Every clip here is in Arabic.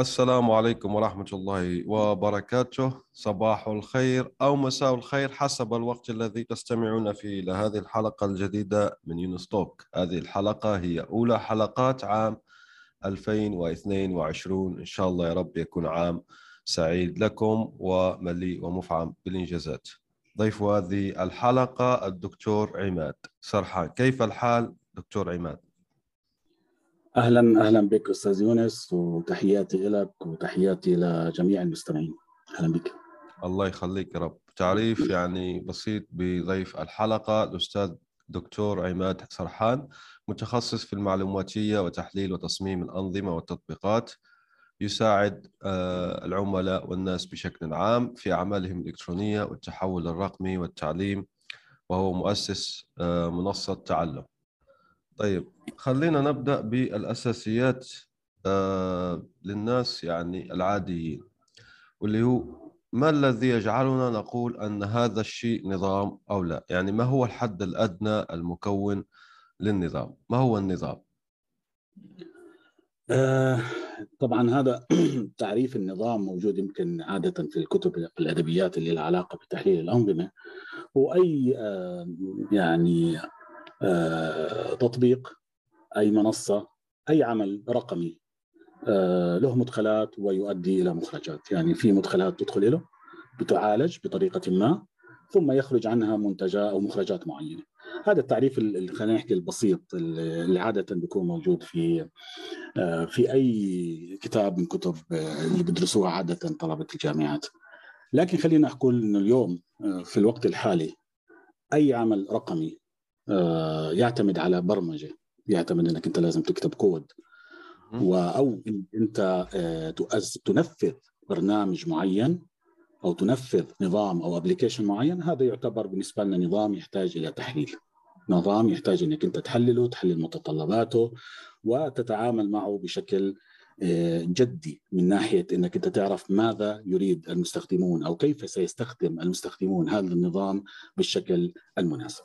السلام عليكم ورحمة الله وبركاته. صباح الخير أو مساء الخير حسب الوقت الذي تستمعون فيه إلى هذه الحلقة الجديدة من يونستوك هذه الحلقة هي أولى حلقات عام 2022 إن شاء الله يا رب يكون عام سعيد لكم ومليء ومفعم بالإنجازات. ضيف هذه الحلقة الدكتور عماد. سرحان كيف الحال دكتور عماد؟ أهلا أهلا بك أستاذ يونس وتحياتي لك وتحياتي لجميع المستمعين. أهلا بك. الله يخليك يا رب. تعريف يعني بسيط بضيف الحلقة الأستاذ دكتور عماد سرحان متخصص في المعلوماتية وتحليل وتصميم الأنظمة والتطبيقات يساعد آه، العملاء والناس بشكل عام في أعمالهم الإلكترونية والتحول الرقمي والتعليم وهو مؤسس آه، منصة تعلم. طيب خلينا نبدأ بالأساسيات آه للناس يعني العاديين واللي هو ما الذي يجعلنا نقول أن هذا الشيء نظام أو لا؟ يعني ما هو الحد الأدنى المكون للنظام؟ ما هو النظام؟ آه طبعا هذا تعريف النظام موجود يمكن عادة في الكتب الأدبيات اللي لها علاقة بتحليل الأنظمة وأي آه يعني تطبيق أي منصة أي عمل رقمي آه، له مدخلات ويؤدي إلى مخرجات. يعني في مدخلات تدخل له بتعالج بطريقة ما ثم يخرج عنها منتجات أو مخرجات معينة. هذا التعريف خلينا نحكي البسيط اللي عادة بيكون موجود في آه، في أي كتاب من كتب اللي بيدرسوها عادة طلبة الجامعات. لكن خلينا أقول إنه اليوم في الوقت الحالي أي عمل رقمي آه، يعتمد على برمجة. يعتمد إنك أنت لازم تكتب كود. أو أنت آه، تنفذ برنامج معين أو تنفذ نظام أو application معين هذا يعتبر بالنسبة لنا نظام يحتاج إلى تحليل. نظام يحتاج إنك أنت تحلله تحلل متطلباته وتتعامل معه بشكل آه، جدي من ناحية إنك أنت تعرف ماذا يريد المستخدمون أو كيف سيستخدم المستخدمون هذا النظام بالشكل المناسب.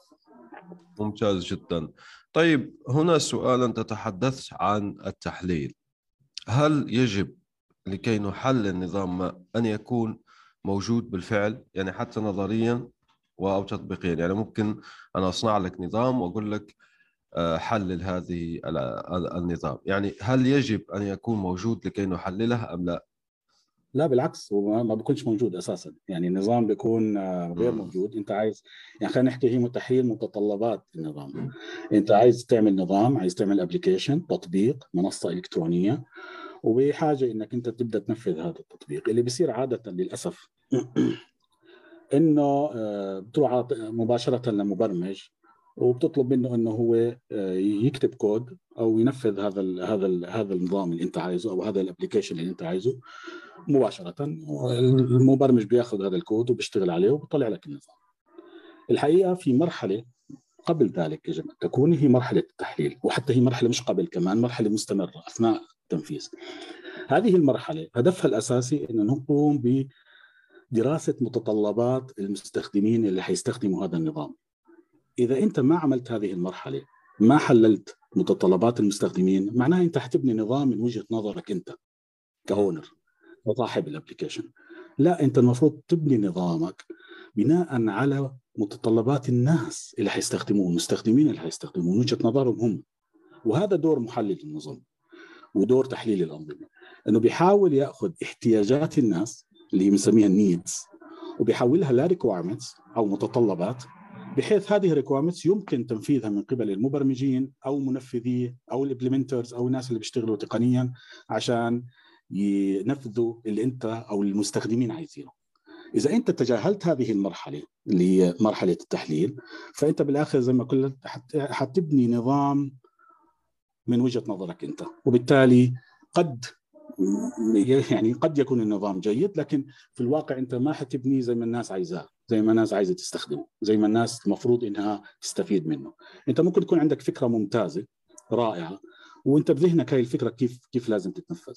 ممتاز جدا. طيب هنا سؤال أنت تحدثت عن التحليل. هل يجب لكي نحلل النظام ما أن يكون موجود بالفعل؟ يعني حتى نظريا أو تطبيقيا. يعني ممكن أنا أصنع لك نظام وأقول لك آه، حلل هذه النظام. يعني هل يجب أن يكون موجود لكي نحللها أم لا؟ لا بالعكس هو ما بيكونش موجود أساسا. يعني النظام بيكون آه، غير موجود. أنت عايز يعني خلينا نحكي هي تحليل متطلبات النظام. أنت عايز تعمل نظام عايز تعمل ابلكيشن تطبيق منصة إلكترونية وبحاجة إنك أنت تبدأ تنفذ هذا التطبيق. اللي بيصير عادة للأسف إنه آه، بتروح مباشرة لمبرمج. وبتطلب منه إنه هو آه، يكتب كود أو ينفذ هذا ال هذا ال هذا النظام اللي أنت عايزه أو هذا ال application اللي أنت عايزه مباشرة. المبرمج بياخذ هذا الكود وبيشتغل عليه وبيطلع لك النظام. الحقيقة في مرحلة قبل ذلك يجب ان تكون هي مرحلة التحليل وحتى هي مرحلة مش قبل كمان مرحلة مستمرة أثناء التنفيذ. هذه المرحلة هدفها الأساسي إن نقوم بدراسة متطلبات المستخدمين اللي حيستخدموا هذا النظام. إذا أنت ما عملت هذه المرحلة ما حللت متطلبات المستخدمين معناها أنت حتبني نظام من وجهة نظرك أنت ك owner وصاحب ال application. لا أنت المفروض تبني نظامك بناء على متطلبات الناس اللي حيستخدموه المستخدمين اللي حيستخدموه من وجهة نظرهم هم. وهذا دور محلل النظام ودور تحليل الأنظمة إنه بيحاول يأخذ احتياجات الناس اللي بنسميها ال needs وبيحولها ل requirements أو متطلبات بحيث هذه ال requirements يمكن تنفيذها من قبل المبرمجين أو منفذي أو ال implementers أو الناس اللي بيشتغلوا تقنيا عشان ينفذوا اللي أنت أو المستخدمين عايزينه. إذا أنت تجاهلت هذه المرحلة اللي هي مرحلة التحليل فأنت بالآخر زي ما قلت حتبني نظام من وجهة نظرك أنت وبالتالي قد يعني قد يكون النظام جيد لكن في الواقع أنت ما حتبنيه زي ما الناس عايزاه زي ما الناس عايزة تستخدمه زي ما الناس المفروض إنها تستفيد منه. أنت ممكن يكون عندك فكرة ممتازة رائعة وأنت بذهنك هاي الفكرة كيف كيف لازم تتنفذ.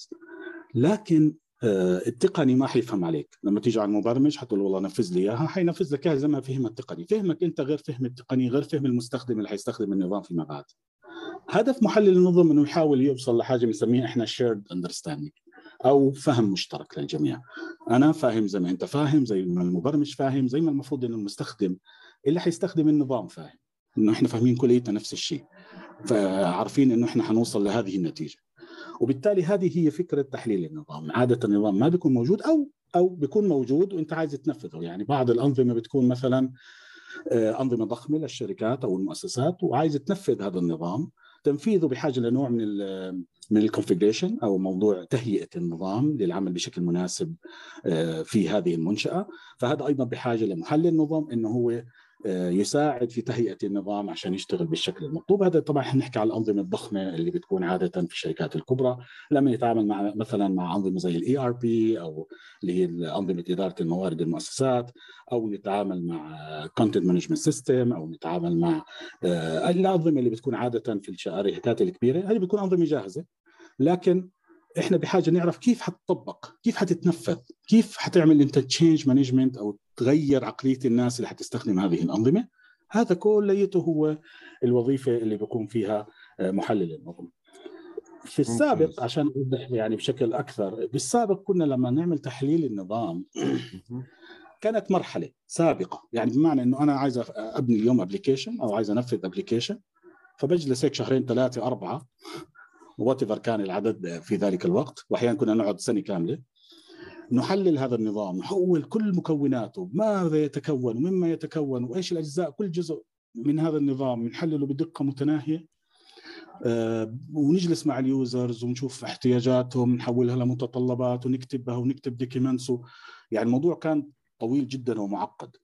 لكن آه، التقني ما حيفهم عليك. لما تيجي على المبرمج حتقول والله نفذ لي إياها حينفذ لك إياها زي ما فهم التقني. فهمك أنت غير فهم التقني غير فهم المستخدم اللي حيستخدم النظام فيما بعد. هدف محلل النظم إنه يحاول يوصل لحاجة بنسميها إحنا shared understanding أو فهم مشترك للجميع. أنا فاهم زي ما أنت فاهم زي ما المبرمج فاهم زي ما المفروض إنه المستخدم اللي حيستخدم النظام فاهم. إنه إحنا فاهمين كليتنا نفس الشيء فعارفين إنه إحنا حنوصل لهذه النتيجة. وبالتالي هذه هي فكرة تحليل النظام. عادة النظام ما بيكون موجود أو أو بيكون موجود وأنت عايز تنفذه. يعني بعض الأنظمة بتكون مثلا أنظمة ضخمة للشركات أو المؤسسات وعايز تنفذ هذا النظام. تنفيذه بحاجة لنوع من ال من ال configuration أو موضوع تهيئة النظام للعمل بشكل مناسب آه، في هذه المنشأة. فهذا أيضا بحاجة لمحلل نظام إنه هو آه، يساعد في تهيئة النظام عشان يشتغل بالشكل المطلوب. هذا طبعا نحكي على الأنظمة الضخمة اللي بتكون عادة في الشركات الكبرى. لما يتعامل مع مثلا مع أنظمة زي ال ERP أو اللي هي أنظمة إدارة الموارد المؤسسات أو نتعامل مع content management system أو نتعامل مع آه، الأنظمة اللي بتكون عادة في الشركات الكبيرة. هذه بتكون أنظمة جاهزة لكن إحنا بحاجة نعرف كيف حتطبق كيف حتتنفذ كيف حتعمل أنت change management أو تغير عقلية الناس اللي حتستخدم هذه الأنظمة. هذا كليته هو الوظيفة اللي بيقوم فيها آه، محلل النظم. في السابق عشان أوضح يعني بشكل أكثر بالسابق كنا لما نعمل تحليل النظام كانت مرحلة سابقة. يعني بمعنى إنه أنا عايز أبني اليوم application أو عايز أنفذ application فبجلس هيك شهرين ثلاثة أربعة وات كان العدد في ذلك الوقت وأحيانا كنا نقعد سنة كاملة. نحلل هذا النظام نحول كل مكوناته ماذا يتكون ومما يتكون وإيش الأجزاء كل جزء من هذا النظام نحلله بدقة متناهية. أه ونجلس مع ال users ونشوف احتياجاتهم نحولها لمتطلبات ونكتبها ونكتب documents يعني الموضوع كان طويل جدا ومعقد.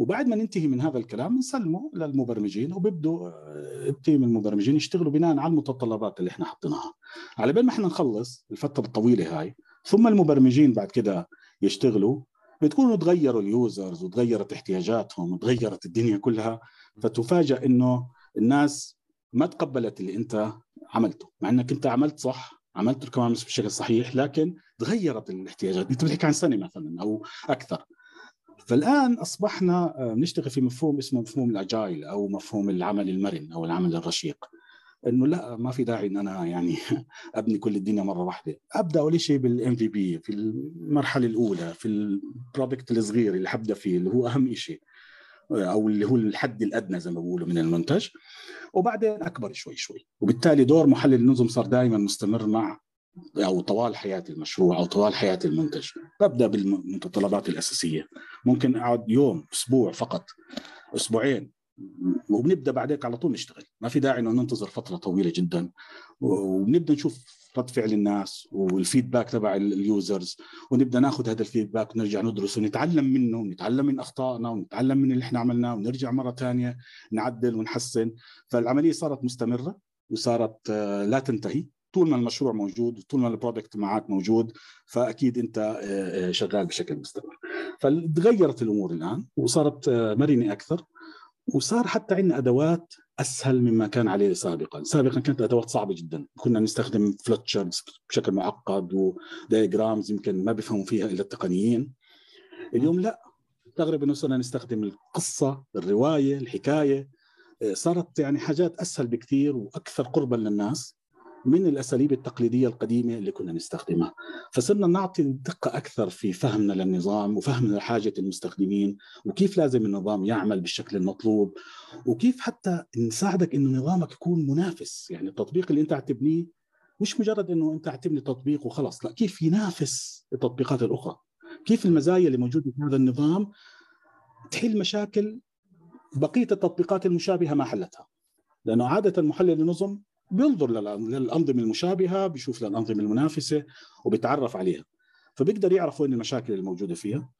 وبعد ما ننتهي من هذا الكلام نسلمه للمبرمجين وبيبدوا آه، ال team المبرمجين يشتغلوا بناء على المتطلبات اللي إحنا حطيناها على بال ما إحنا نخلص الفترة الطويلة هاي ثم المبرمجين بعد كده يشتغلوا بتكونوا تغيروا ال users وتغيرت احتياجاتهم وتغيرت الدنيا كلها فتفاجأ إنه الناس ما تقبلت اللي أنت عملته. مع إنك أنت عملت صح عملت كمان بشكل صحيح لكن تغيرت الاحتياجات. أنت بتحكي عن سنة مثلا أو أكثر. فالآن أصبحنا آه، نشتغل في مفهوم اسمه مفهوم ال agile أو مفهوم العمل المرن أو العمل الرشيق. إنه لا ما في داعي إن أنا يعني أبني كل الدنيا مرة واحدة. أبدأ أول شيء بال MVP في المرحلة الأولى في ال product الصغير اللي حبدأ فيه اللي هو أهم شيء أو اللي هو الحد الأدنى زي ما بقولوا من المنتج وبعدين أكبر شوي شوي. وبالتالي دور محلل النظم صار دائما مستمر مع أو طوال حياة المشروع أو طوال حياة المنتج. ببدأ بالمتطلبات الأساسية. ممكن أقعد يوم أسبوع فقط. أسبوعين. وبنبدأ بعدك على طول نشتغل. ما في داعي إنه ننتظر فترة طويلة جدا. وبنبدأ نشوف رد فعل الناس والفيدباك تبع اليوزرز ونبدأ ناخذ هذا ال feedback ونرجع ندرس ونتعلم منه ونتعلم من أخطائنا ونتعلم من اللي إحنا عملناه ونرجع مرة ثانية نعدل ونحسن. فالعملية صارت مستمرة وصارت آه، لا تنتهي. طول ما المشروع موجود طول ما ال product معك موجود فأكيد أنت آه، آه، شغال بشكل مستمر. فتغيرت الأمور الآن وصارت مرنة أكثر وصار حتى عندنا أدوات أسهل مما كان عليه سابقا، سابقا كانت ادوات صعبة جدا، كنا نستخدم flowcharts بشكل معقد ودايجرامز يمكن ما بيفهموا فيها إلا التقنيين. اليوم لا. تغرب انه صرنا نستخدم القصة، الرواية، الحكاية. صارت يعني حاجات أسهل بكثير وأكثر قربا للناس. من الأساليب التقليدية القديمة اللي كنا نستخدمها. فصرنا نعطي دقة أكثر في فهمنا للنظام وفهمنا لحاجه المستخدمين وكيف لازم النظام يعمل بالشكل المطلوب وكيف حتى نساعدك إنه نظامك يكون منافس. يعني التطبيق اللي أنت تبنيه مش مجرد إنه أنت تبني تطبيق وخلص لا كيف ينافس التطبيقات الأخرى؟ كيف المزايا اللي موجودة في هذا النظام تحل مشاكل بقية التطبيقات المشابهة ما حلتها؟ لأنه عادة محلل النظم بينظر للأنظمة المشابهة بيشوف للأنظمة المنافسة وبيتعرف عليها. فبيقدر يعرف وين المشاكل الموجودة فيها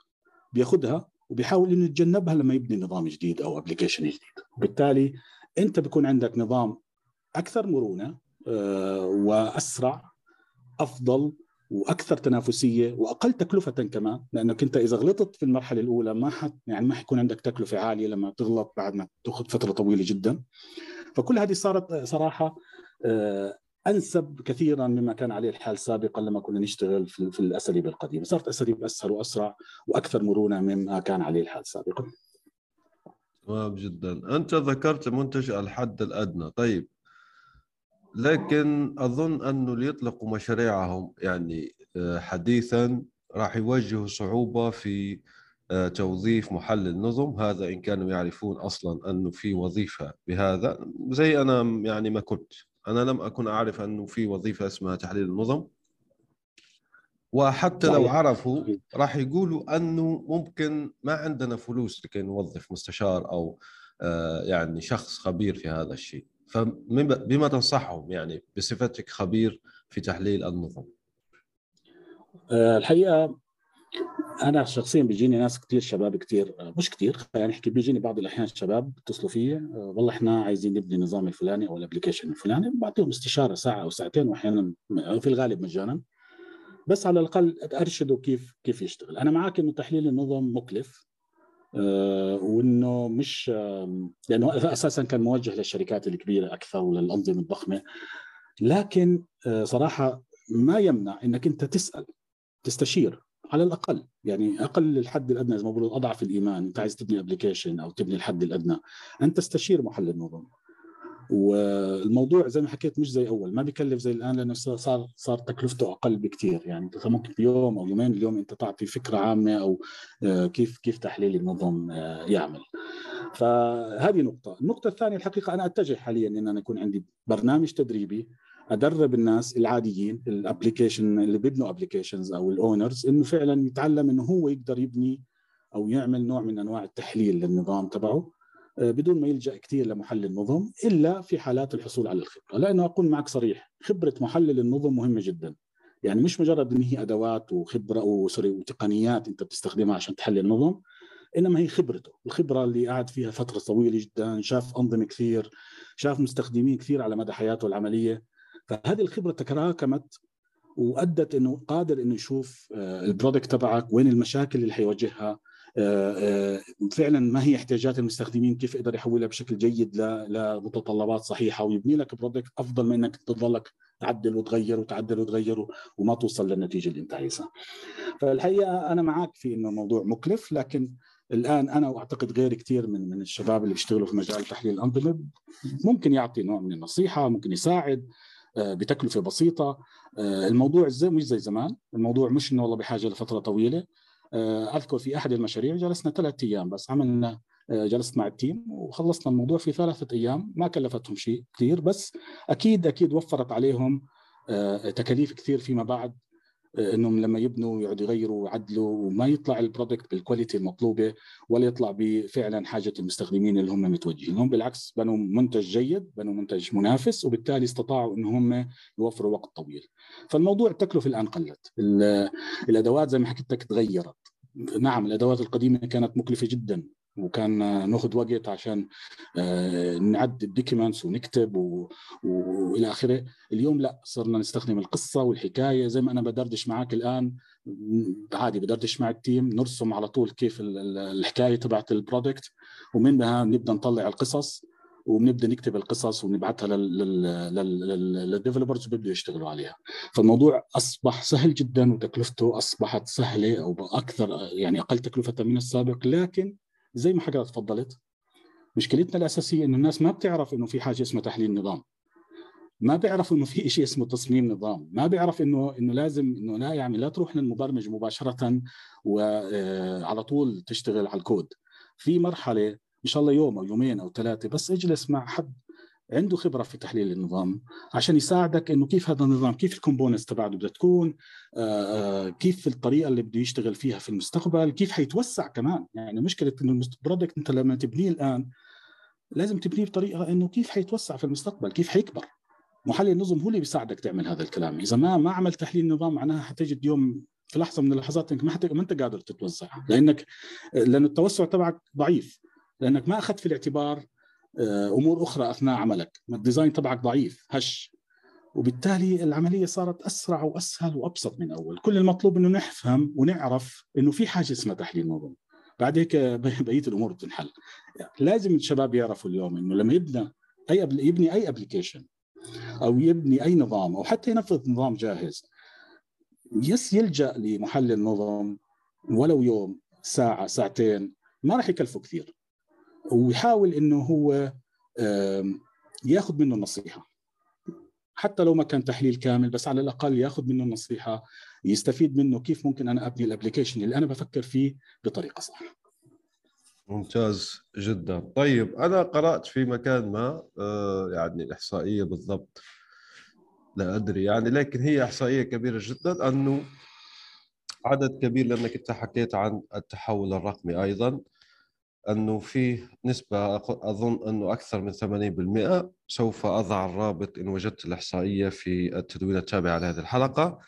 بياخذها وبيحاول إنه يتجنبها لما يبني نظام جديد أو ابلكيشن جديد. وبالتالي أنت بيكون عندك نظام أكثر مرونة آه، وأسرع أفضل وأكثر تنافسية وأقل تكلفة كمان. لأنك أنت إذا غلطت في المرحلة الأولى ما حت يعني ما حيكون عندك تكلفة عالية لما تغلط بعد ما تأخذ فترة طويلة جدا. فكل هذه صارت صراحة آه، أنسب كثيرا مما كان عليه الحال سابقا لما كنا نشتغل في, في الأساليب القديمة، صارت أساليب اسهل وأسرع وأكثر مرونة مما كان عليه الحال سابقا. تمام جدا، أنت ذكرت منتج الحد الأدنى، طيب لكن أظن انه اللي يطلقوا مشاريعهم يعني آه، حديثا راح يواجهوا صعوبة في توظيف محلل نظم. هذا إن كانوا يعرفون أصلا أنه في وظيفة بهذا زي أنا يعني ما كنت. أنا لم أكن أعرف أنه في وظيفة اسمها تحليل النظم. وحتى لو عرفوا راح يقولوا أنه ممكن ما عندنا فلوس لكي نوظف مستشار أو آه، يعني شخص خبير في هذا الشيء. فبما تنصحهم يعني بصفتك خبير في تحليل النظم. آه، الحقيقة أنا شخصيا بيجيني ناس كثير شباب كثير مش كثير خلينا نحكي بيجيني بعض الأحيان شباب بيتصلوا فيي آه، والله إحنا عايزين نبني النظام الفلاني أو الأبلكيشن الفلاني بعطيهم استشارة ساعة أو ساعتين واحيانا في الغالب مجانا. بس على الأقل ارشده كيف كيف يشتغل. أنا معك إنه تحليل النظم مكلف آه وإنه مش آه لأنه أساسا كان موجه للشركات الكبيرة أكثر وللأنظمة الضخمة. لكن آه صراحة ما يمنع إنك أنت تسأل تستشير. على الأقل. يعني أقل الحد الأدنى زي ما بقولوا أضعف الإيمان. أنت عايز تبني ابلكيشن أو تبني الحد الأدنى. ان تستشير محل النظم. والموضوع زي ما حكيت مش زي أول. ما بيكلف زي الآن لأنه صار صار تكلفته أقل بكثير يعني أنت ممكن بيوم أو يومين اليوم أنت تعطي فكرة عامة أو آه، كيف كيف تحليل النظم آه، يعمل. فهذه نقطة. النقطة الثانية الحقيقة أنا أتجه حاليا إن أنا يكون عندي برنامج تدريبي. أدرب الناس العاديين ال application اللي بيبنوا applications أو ال owners إنه فعلا يتعلم إنه هو يقدر يبني أو يعمل نوع من أنواع التحليل للنظام تبعه آه، بدون ما يلجأ كثير لمحلل النظم إلا في حالات الحصول على الخبرة. لأنه اكون معك صريح خبرة محلل النظم مهمة جدا. يعني مش مجرد إن هي أدوات وخبرة وسوري وتقنيات أنت بتستخدمها عشان تحلل النظم إنما هي خبرته. الخبرة اللي قعد فيها فترة طويلة جدا شاف أنظمة كثير شاف مستخدمين كثير على مدى حياته العملية. فهذه الخبرة تراكمت وأدت إنه قادر إنه يشوف آه، البرودكت تبعك وين المشاكل اللي حيواجهها. آه، آه، فعلا ما هي احتياجات المستخدمين كيف يقدر يحولها بشكل جيد لمتطلبات صحيحة. ويبني لك برودكت أفضل من إنك تضلك تعدل وتغير وتعدل وتغير وما توصل للنتيجة اللي أنت عايزها. فالحقيقة أنا معك في إنه الموضوع مكلف لكن الآن أنا وأعتقد غير كثير من من الشباب اللي بيشتغلوا في مجال تحليل الأنظمة ممكن يعطي نوع من النصيحة ممكن يساعد. بتكلفة بسيطة. الموضوع زي مش زي زمان. الموضوع مش إنه والله بحاجة لفترة طويلة. آه، أذكر في أحد المشاريع جلسنا ثلاث أيام بس. عملنا آه، جلست مع ال team وخلصنا الموضوع في ثلاثة أيام. ما كلفتهم شيء كثير بس أكيد أكيد وفرت عليهم آه، تكاليف كثير فيما بعد. إنهم لما يبنوا يقعدوا يغيروا ويعدلوا وما يطلع ال product بال quality المطلوبة ولا يطلع بفعلا حاجة المستخدمين اللي هم متوجهين. هم بالعكس بنوا منتج جيد بنوا منتج منافس وبالتالي استطاعوا إن هم يوفروا وقت طويل. فالموضوع التكلفه الان قلت الأدوات زي ما حكيت لك تغيرت. نعم الأدوات القديمة كانت مكلفة جدا. وكان ناخذ وقت عشان آه، نعد ال documents ونكتب و... وإلى آخره. اليوم لا صرنا نستخدم القصة والحكاية زي ما أنا بدردش معك الآن. عادي بدردش مع ال team نرسم على طول كيف الحكاية تبعت ال product ومنها نبدأ نطلع القصص وبنبدا نكتب القصص ونبعثها لل developers وبيبدوا يشتغلوا عليها. فالموضوع أصبح سهل جدا وتكلفته أصبحت سهلة أو أكثر يعني أقل تكلفة من السابق لكن زي ما حضرتك تفضلت مشكلتنا الأساسية إنه الناس ما بتعرف إنه في حاجة اسمها تحليل نظام. ما بيعرف إنه في شيء اسمه تصميم نظام. ما بيعرف إنه إنه لازم إنه لا يعني لا تروح للمبرمج مباشرة وعلى آه، طول تشتغل على الكود. في مرحلة إن شاء الله يوم أو يومين أو ثلاثة بس اجلس مع حد عنده خبرة في تحليل النظام عشان يساعدك إنه كيف هذا النظام كيف ال components تبعته بدها تكون آه، آه، كيف الطريقة اللي بده يشتغل فيها في المستقبل كيف حيتوسع كمان. يعني مشكلة إنه ال product أنت لما تبنيه الآن لازم تبنيه بطريقة إنه كيف حيتوسع في المستقبل كيف حيكبر. محلل النظم هو اللي بيساعدك تعمل هذا الكلام. إذا ما ما عمل تحليل نظام معناها حتجد يوم في لحظة من اللحظات إنك ما حت... ما أنت قادر تتوسع لأنك لأن التوسع تبعك ضعيف. لأنك ما أخذت في الاعتبار أمور أخرى أثناء عملك. ال design تبعك ضعيف هش. وبالتالي العملية صارت أسرع وأسهل وأبسط من أول. كل المطلوب إنه نفهم ونعرف إنه في حاجة اسمها تحليل نظم بعد هيك بقية الأمور بتنحل. لازم الشباب يعرفوا اليوم إنه لما يبنى أي يبني أي application أو يبني أي نظام أو حتى ينفذ نظام جاهز يس يلجأ لمحلل نظم ولو يوم ساعة ساعتين ما راح يكلفه كثير. ويحاول إنه هو ياخذ منه النصيحة. حتى لو ما كان تحليل كامل بس على الأقل ياخذ منه النصيحة يستفيد منه كيف ممكن أنا أبني ال application اللي أنا بفكر فيه بطريقة صح. ممتاز جدا. طيب أنا قرأت في مكان ما آه، يعني الاحصائيه بالضبط. لا أدري يعني لكن هي إحصائية كبيرة جدا أنه عدد كبير لأنك أنت حكيت عن التحول الرقمي أيضا. أنه في نسبة أظن أنه أكثر من 80% سوف أضع الرابط إن وجدت الإحصائية في التدوين التابع لهذه الحلقة.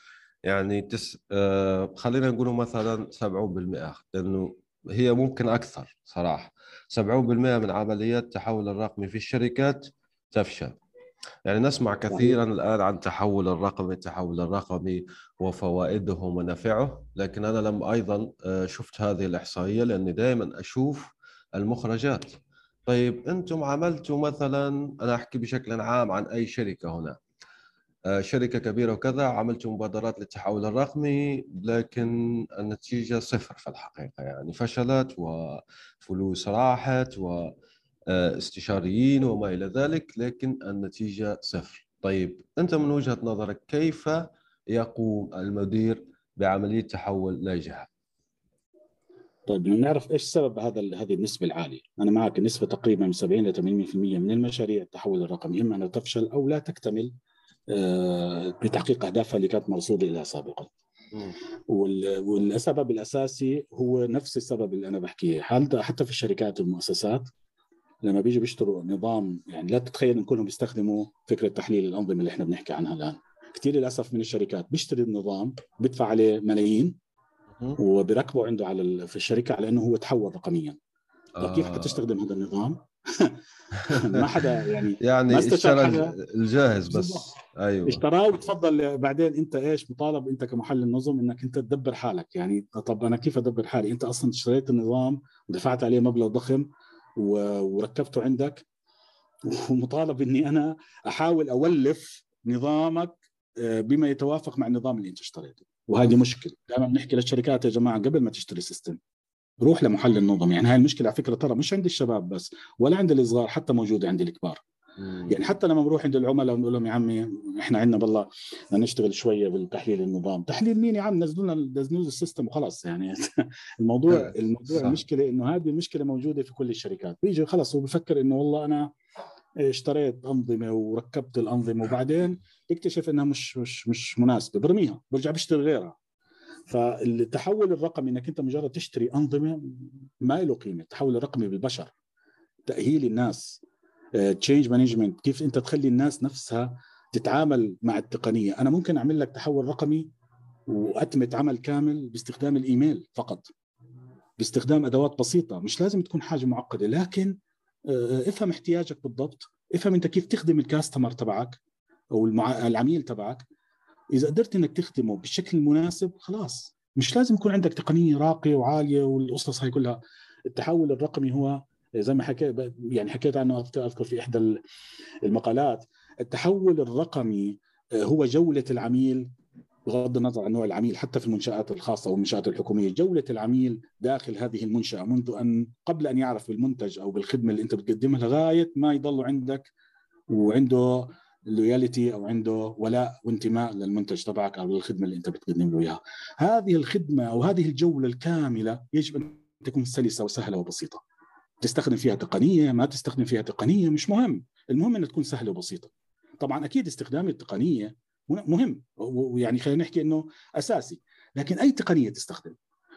يعني تس... آه خلينا نقول مثلا 70% لأنه هي ممكن أكثر صراحة. 70% من عمليات التحول الرقمي في الشركات تفشل. يعني نسمع كثيرا الآن عن التحول الرقمي التحول الرقمي وفوائده ومنافعه لكن أنا لم أيضا آه، شفت هذه الإحصائية لأني دائما أشوف المخرجات. طيب أنتم عملتوا مثلا أنا أحكي بشكل عام عن أي شركة هنا. آه، شركة كبيرة وكذا عملتوا مبادرات للتحول الرقمي لكن النتيجة صفر في الحقيقة. يعني فشلت وفلوس راحت واستشاريين وما إلى ذلك لكن النتيجة صفر. طيب أنت من وجهة نظرك كيف يقوم المدير بعملية تحول ناجحه طيب نعرف إيش سبب هذا هذه النسبة العالية؟ أنا معك النسبة تقريبا من 70 ل 80% من المشاريع التحول الرقمي إما أنها تفشل أو لا تكتمل آه، بتحقيق أهدافها اللي كانت مرصودة لها سابقا. والسبب الأساسي هو نفس السبب اللي أنا بحكيه حتى في الشركات والمؤسسات لما بيجوا بيشتروا نظام يعني لا تتخيل إن كلهم بيستخدموا فكرة تحليل الأنظمة اللي إحنا بنحكي عنها الآن كثير للأسف من الشركات بيشتري النظام بيدفع عليه ملايين وبركبه عنده على في الشركة على إنه هو تحول رقميا. طيب كيف حتستخدم هذا النظام؟ ما حدا يعني يعني اشترى الجاهز بس. أيوه. اشتراه وتفضل بعدين أنت إيش مطالب أنت كمحلل نظم إنك أنت تدبر حالك. يعني طب أنا كيف أدبر حالي؟ أنت أصلا اشتريت النظام ودفعت عليه مبلغ ضخم وركبته عندك. ومطالب إني أنا أحاول أولف نظامك آه، بما يتوافق مع النظام اللي أنت اشتريته. وهذه مشكلة. دائما بنحكي للشركات يا جماعة قبل ما تشتري system روح لمحلل نظم يعني هاي المشكلة على فكرة ترى مش عند الشباب بس ولا عند الصغار حتى موجودة عند الكبار. يعني حتى لما بروح عند العملاء ونقول لهم يا عمي إحنا عندنا بالله بدنا نشتغل شوية بالتحليل النظام، تحليل مين يا عم؟ نزلوا لنا نزلوا ال system وخلاص. يعني الموضوع الموضوع صح. المشكلة إنه هذه المشكلة موجودة في كل الشركات، بيجي خلص هو بفكر إنه والله أنا اشتريت أنظمة وركبت الأنظمة وبعدين يكتشف إنها مش مش مش مناسبة برميها برجع بشتري غيرها. فالتحول الرقمي إنك أنت مجرد تشتري أنظمة ما له قيمة التحول الرقمي بالبشر تأهيل الناس change آه، management كيف أنت تخلي الناس نفسها تتعامل مع التقنية. أنا ممكن أعمل لك تحول رقمي وأتمت عمل كامل باستخدام الإيميل فقط باستخدام أدوات بسيطة مش لازم تكون حاجة معقدة لكن افهم احتياجك بالضبط افهم انت كيف تخدم الكاستمر تبعك أو العميل تبعك. إذا قدرت إنك تخدمه بالشكل المناسب خلاص. مش لازم يكون عندك تقنية راقية وعالية والقصص هاي كلها. التحول الرقمي هو زي ما حكيت يعني حكيت عنه أذكر في إحدى المقالات. التحول الرقمي آه، هو جولة العميل بغض النظر عن نوع العميل حتى في المنشآت الخاصة والمنشآت الحكومية جولة العميل داخل هذه المنشأة منذ أن قبل أن يعرف بالمنتج أو بالخدمة اللي أنت بتقدمها لغاية ما يضل عندك وعنده لويالتي أو عنده ولاء وانتماء للمنتج تبعك أو للخدمة اللي أنت بتقدم له إياها. هذه الخدمة أو هذه الجولة الكاملة يجب أن تكون سلسة وسهلة وبسيطة. تستخدم فيها تقنية ما تستخدم فيها تقنية مش مهم، المهم إنها تكون سهلة وبسيطة. طبعا أكيد استخدام التقنية مهم. ويعني خلينا نحكي إنه أساسي، لكن أي تقنية تستخدم؟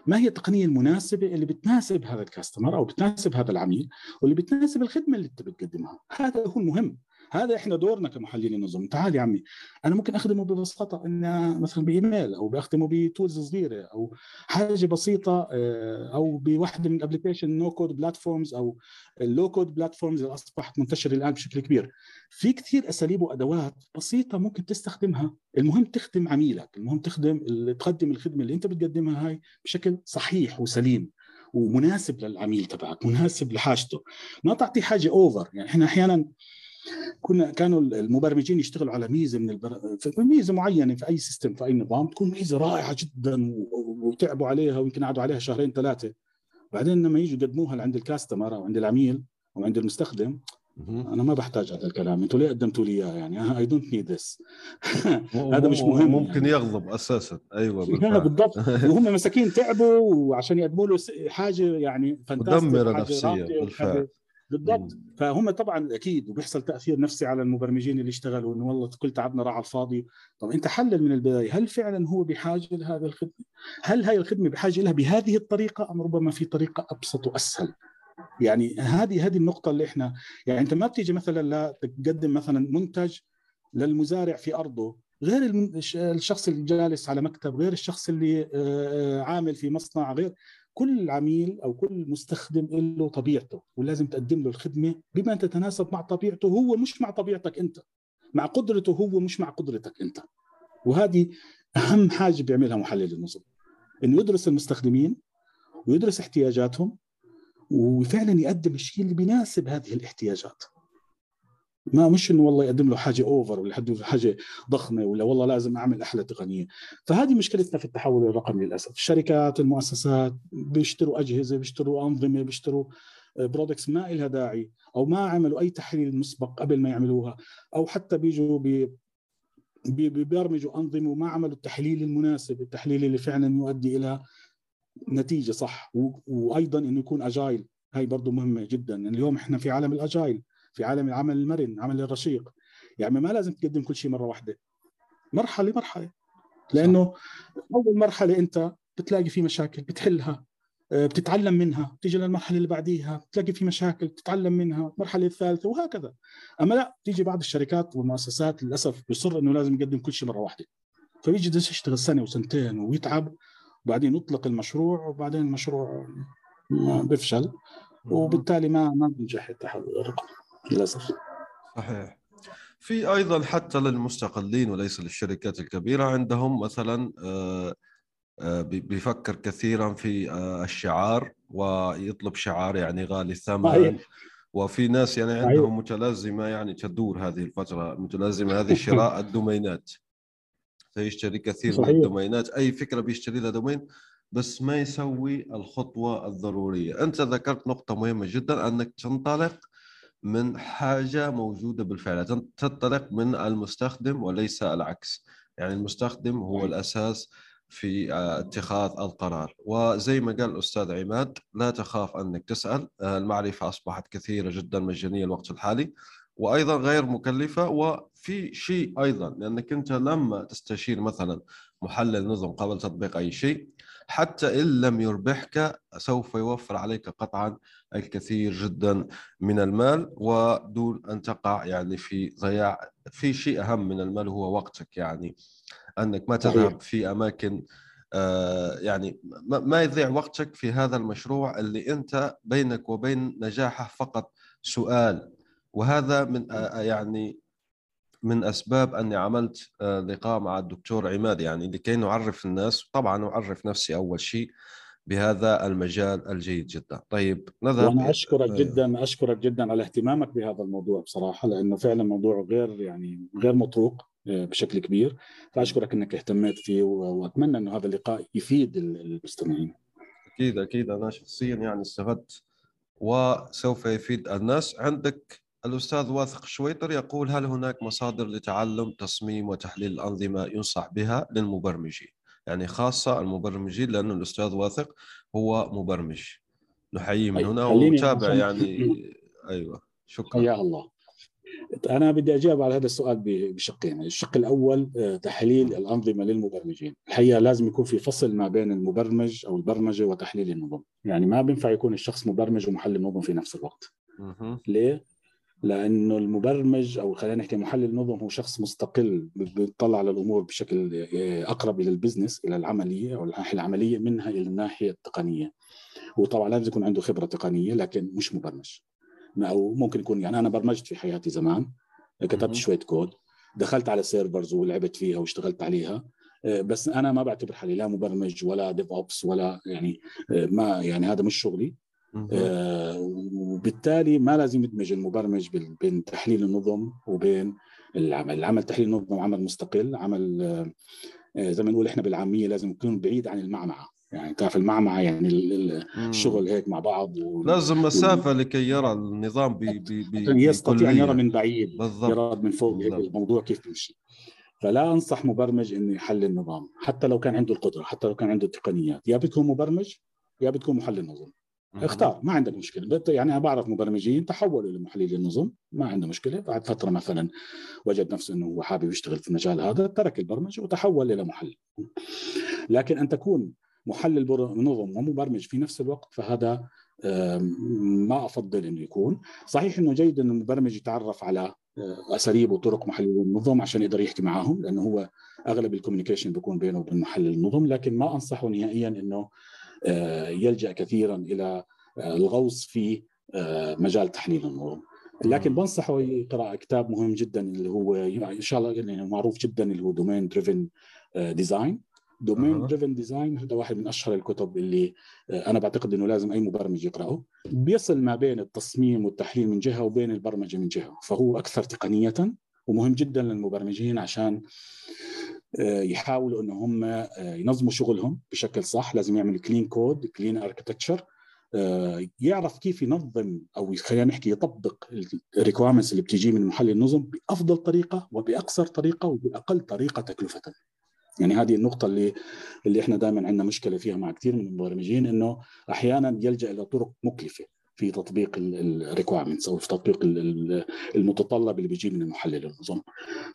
ما هي التقنية المناسبة اللي بتناسب هذا الكاستمر أو بتناسب هذا العميل واللي بتناسب الخدمة اللي أنت بتقدمها، هذا هو المهم. هذا إحنا دورنا كمحللين نظم تعال يا عمي أنا ممكن أخدمه ببساطة إن مثلا بإيميل أو بأخدمه ب tools صغيرة أو حاجة بسيطة آه، أو بواحده من ال application no code platforms أو ال low code platforms اللي أصبحت منتشرة الآن بشكل كبير. في كثير أساليب وأدوات بسيطة ممكن تستخدمها. المهم تخدم عميلك المهم تخدم تقدم الخدمة اللي أنت بتقدمها هاي بشكل صحيح وسليم ومناسب للعميل تبعك مناسب لحاجته. ما تعطي حاجة over يعني إحنا أحيانا كنا كانوا المبرمجين يشتغلوا على ميزة من البر... ميزة معينة في أي system في أي نظام تكون ميزة رائعة جدا وتعبوا عليها ويمكن قعدوا عليها شهرين ثلاثة. بعدين لما يجوا يقدموها عند ال customer أو عند العميل أو عند المستخدم أنا ما بحتاج هذا الكلام أنتوا ليه قدمتوا لي اياه يعني؟ I don't need this هذا مش مهم ممكن يعني. يغضب أساسا. أيوه بالضبط. وهم مساكين تعبوا وعشان يقدموا له حاجة يعني فانتاستيك مدمرة نفسيا بالفعل. بالضبط. فهم طبعا أكيد وبيحصل تأثير نفسي على المبرمجين اللي اشتغلوا إنه والله كل تعبنا راح على الفاضي. طب أنت حلل من البداية هل فعلا هو بحاجة لهذه الخدمة؟ هل هاي الخدمة بحاجة لها بهذه الطريقة أم ربما في طريقة أبسط وأسهل؟ يعني هذه هذه النقطة اللي إحنا يعني أنت ما بتيجي مثلا لا تقدم مثلا منتج للمزارع في أرضه غير الشخص اللي جالس على مكتب غير الشخص اللي آه، آه، عامل في مصنع غير كل عميل أو كل مستخدم له طبيعته ولازم تقدم له الخدمة بما تتناسب مع طبيعته هو مش مع طبيعتك أنت مع قدرته هو مش مع قدرتك أنت. وهذه أهم حاجة بيعملها محلل النظم إنه يدرس المستخدمين ويدرس احتياجاتهم وفعلا يقدم الشيء اللي بيناسب هذه الاحتياجات. ما مش إنه والله يقدم له حاجة over ولا حاجة ضخمة ولا والله لازم أعمل أحلى تقنية. فهذه مشكلتنا في التحول الرقمي للأسف. الشركات المؤسسات بيشتروا أجهزة بيشتروا أنظمة بيشتروا products ما لها داعي أو ما عملوا أي تحليل مسبق قبل ما يعملوها أو حتى بيجوا بي بيبرمجوا أنظمة وما عملوا التحليل المناسب التحليل اللي فعلا يؤدي إلى نتيجة صح. وأيضا إنه يكون agile هاي برضه مهمة جدا. اليوم إحنا في عالم الاجايل في عالم العمل المرن عمل الرشيق. يعني ما لازم تقدم كل شيء مرة واحدة. مرحلة مرحلة. لأنه صح. أول مرحلة أنت بتلاقي في مشاكل بتحلها آه، بتتعلم منها. بتيجي للمرحلة اللي بعديها بتلاقي في مشاكل بتتعلم منها. المرحلة الثالثة وهكذا. أما لا تيجي بعض الشركات والمؤسسات للأسف بيصر إنه لازم يقدم كل شيء مرة واحدة. فبيجي يشتغل سنة وسنتين ويتعب وبعدين يطلق المشروع وبعدين المشروع بيفشل وبالتالي ما ما بينجح التحول. الرقمي للأسف. صحيح. في أيضا حتى للمستقلين وليس للشركات الكبيرة عندهم مثلا آه، آه، بيفكر كثيرا في آه، الشعار ويطلب شعار يعني غالي الثمن. وفي ناس يعني عندهم متلازمة يعني تدور هذه الفترة متلازمة هذه شراء الدومينات. فيشتري كثير صحيح. من الدومينات. أي فكرة بيشتري لها دومين؟ بس ما يسوي الخطوة الضرورية. أنت ذكرت نقطة مهمة جدا أنك تنطلق من حاجة موجودة بالفعل. تنطلق من المستخدم وليس العكس. يعني المستخدم هو الأساس في آه، اتخاذ القرار. وزي ما قال الأستاذ عماد لا تخاف أنك تسأل. آه، المعرفة أصبحت كثيرة جدا مجانية الوقت الحالي وأيضا غير مكلفة. وفي شيء أيضا لأنك أنت لما تستشير مثلا محلل نظم قبل تطبيق أي شيء حتى إن لم يربحك سوف يوفر عليك قطعا الكثير جدا من المال ودون أن تقع يعني في ضياع في شيء أهم من المال هو وقتك. يعني أنك ما تذهب في أماكن آه، يعني ما يضيع وقتك في هذا المشروع اللي أنت بينك وبين نجاحه فقط سؤال. وهذا من آه، يعني من أسباب أني عملت آه، لقاء مع الدكتور عماد يعني لكي نعرف الناس. طبعا نعرف نفسي أول شيء بهذا المجال الجيد جدا. طيب نذهب وأنا أشكرك جدا أشكرك جدا على اهتمامك بهذا الموضوع بصراحة لأنه فعلا موضوع غير يعني غير مطروق بشكل كبير. فأشكرك إنك اهتميت فيه وأتمنى إنه هذا اللقاء يفيد المستمعين. أكيد أكيد. أنا شخصيا يعني استفدت وسوف يفيد الناس. عندك الأستاذ واثق الشويطر يقول هل هناك مصادر لتعلم تصميم وتحليل الأنظمة ينصح بها للمبرمجين؟ يعني خاصة المبرمجين لأن الأستاذ واثق هو مبرمج. نحييه من هنا ومتابع يعني. أيوة شكرا. يا الله. أنا بدي أجاوب على هذا السؤال بشقين. الشق الأول آه، تحليل الأنظمة للمبرمجين. الحقيقة لازم يكون في فصل ما بين المبرمج أو البرمجة وتحليل النظم. يعني ما بينفع يكون الشخص مبرمج ومحلل نظم في نفس الوقت. ليه؟ لأنه المبرمج أو خلينا نحكي محلل نظم هو شخص مستقل بيطلع على الأمور بشكل أقرب إلى ال business إلى العملية أو الناحية العملية منها إلى الناحية التقنية. وطبعا لازم يكون عنده خبرة تقنية لكن مش مبرمج. أو ممكن يكون يعني أنا برمجت في حياتي زمان كتبت شوية كود دخلت على servers ولعبت فيها واشتغلت عليها آه، بس أنا ما بعتبر حالي لا مبرمج ولا DevOps ولا يعني آه، ما يعني هذا مش شغلي. آه، وبالتالي ما لازم يدمج المبرمج بين تحليل النظم وبين العمل. العمل تحليل النظم عمل مستقل عمل زي ما نقول إحنا بالعامية لازم يكون بعيد عن المعمعة. يعني تعرف المعمعة يعني الشغل هيك مع بعض و... لازم مسافة و... لكي يرى النظام ب ب ب يستطيع أن يرى من بعيد بالضبط. يرى من فوق بالضبط. الموضوع كيف بيمشي. فلا أنصح مبرمج أنه يحلل النظام حتى لو كان عنده القدرة حتى لو كان عنده التقنيات. يا بتكون مبرمج يا بتكون محلل نظم اختار ما عندك مشكلة. يعني أنا بعرف مبرمجين تحولوا لمحللي النظم ما عنده مشكلة. بعد فترة مثلا وجد نفسه إنه هو حابب يشتغل في المجال هذا ترك البرمجة وتحول إلى محلل. لكن أن تكون محلل نظم ومبرمج في نفس الوقت فهذا ما أفضل إنه يكون. صحيح إنه جيد إنه المبرمج يتعرف على آه، أساليب وطرق محلل النظم عشان يقدر يحكي معاهم لأنه هو أغلب ال communication بيكون بينه وبين محلل النظم لكن ما أنصحه نهائيا إنه يلجأ كثيرا إلى آه، الغوص في مجال تحليل النظم لكن بنصحه يقرأ كتاب مهم جدا اللي هو إن شاء الله يعني معروف جدا اللي هو Domain Driven Design Domain Driven Design هذا واحد من أشهر الكتب اللي آه، أنا بعتقد إنه لازم أي مبرمج يقرأه. بيصل ما بين التصميم والتحليل من جهة وبين البرمجة من جهة فهو أكثر تقنية ومهم جدا للمبرمجين عشان آه، يحاولوا إن هم آه، ينظموا شغلهم بشكل صح. لازم يعمل clean code clean architecture يعرف كيف ينظم أو خلينا نحكي يطبق ال requirements اللي بتيجي من محلل النظم بأفضل طريقة وبأقصر طريقة وبأقل طريقة تكلفه يعني هذه النقطة اللي اللي إحنا دائما عندنا مشكلة فيها مع كثير من المبرمجين إنه أحيانا يلجأ إلى طرق مكلفة. في تطبيق ال requirements أو في تطبيق المتطلب اللي بيجي من المحلل النظم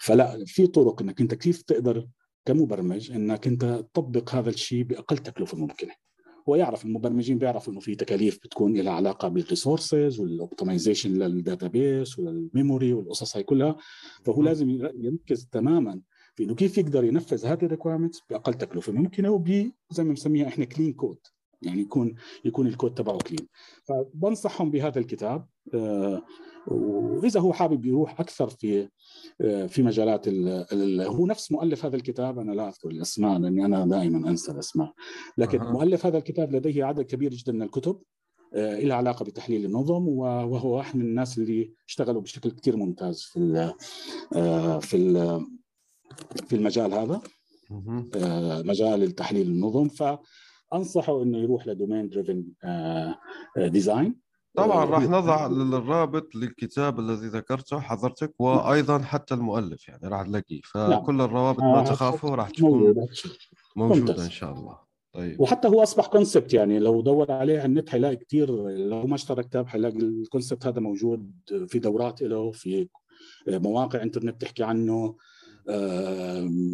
فلا في طرق إنك أنت كيف تقدر كمبرمج إنك أنت تطبق هذا الشيء بأقل تكلفة ممكنة. ويعرف المبرمجين بيعرفوا إنه في تكاليف بتكون لها علاقة بالريسورسز والاوبتمايزيشن للداتابيس وللميموري والقصص هاي كلها. فهو لازم يركز تماما في إنه كيف يقدر ينفذ هذه ال requirements بأقل تكلفة ممكنة وب زي ما بنسميها إحنا كلين كود يعني يكون يكون الكود تبعه كلين فبنصحهم بهذا الكتاب آه، وإذا هو حابب يروح أكثر في آه، في مجالات ال هو نفس مؤلف هذا الكتاب أنا لا أذكر الأسماء لأني أنا دائما أنسى الأسماء. لكن أه. مؤلف هذا الكتاب لديه عدد كبير جدا من الكتب آه، لها علاقة بتحليل النظم وهو واحد من الناس اللي اشتغلوا بشكل كثير ممتاز في ال في ال في المجال هذا. مجال التحليل النظم. فانصحه إنه يروح ل domain driven design طبعا راح نضع الرابط للكتاب الذي ذكرته حضرتك وأيضا حتى المؤلف يعني راح تلاقيه. نعم. فكل الروابط ما آه، تخافوا راح تكون موجودة. إن شاء الله. طيب. وحتى هو أصبح concept يعني لو دور عليه على النت حيلاقي كثير لو ما اشترى كتاب حيلاقي ال concept هذا موجود في دورات له في مواقع انترنت تحكي عنه.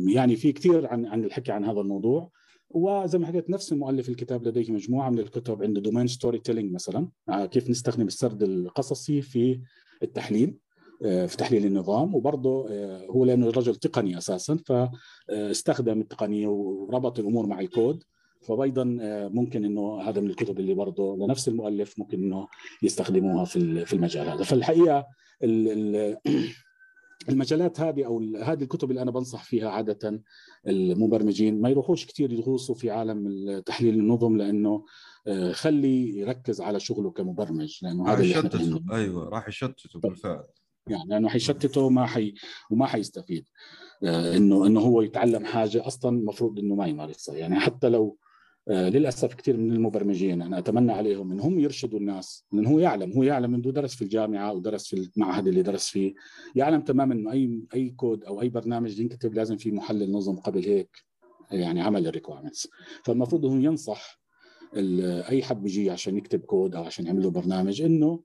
يعني في كثير عن عن الحكي عن هذا الموضوع. وزي ما حكيت نفس المؤلف الكتاب لديه مجموعة من الكتب عنده domain storytelling مثلا. آه، كيف نستخدم السرد القصصي في التحليل آه، في تحليل النظام. وبرضه آه، هو لأنه رجل تقني أساسا فاستخدم التقنية وربط الأمور مع الكود. فايضا ممكن إنه هذا من الكتب اللي برضه لنفس المؤلف ممكن إنه يستخدموها في في المجال هذا. فالحقيقة المجالات هذه أو هذه الكتب اللي أنا بنصح فيها عادة المبرمجين ما يروحوش كثير يغوصوا في عالم تحليل النظم لأنه آه، خلي يركز على شغله كمبرمج لأنه هذا اللي إحنا أيوه راح يشتته بالفعل. يعني لأنه حيشتته ما حي وما حيستفيد. آه، انه إنه هو يتعلم حاجة أصلا المفروض إنه ما يمارسها. يعني حتى لو للأسف كثير من المبرمجين أنا أتمنى عليهم إنهم يرشدوا الناس لأنه هو يعلم هو يعلم إنه درس في الجامعة ودرس في المعهد اللي درس فيه يعلم تماما إنه أي أي كود أو أي برنامج ينكتب لازم في محلل نظم قبل هيك يعني عمل ال requirements. فالمفروض إنه ينصح أي حد بيجي عشان يكتب كود أو عشان يعمل له برنامج إنه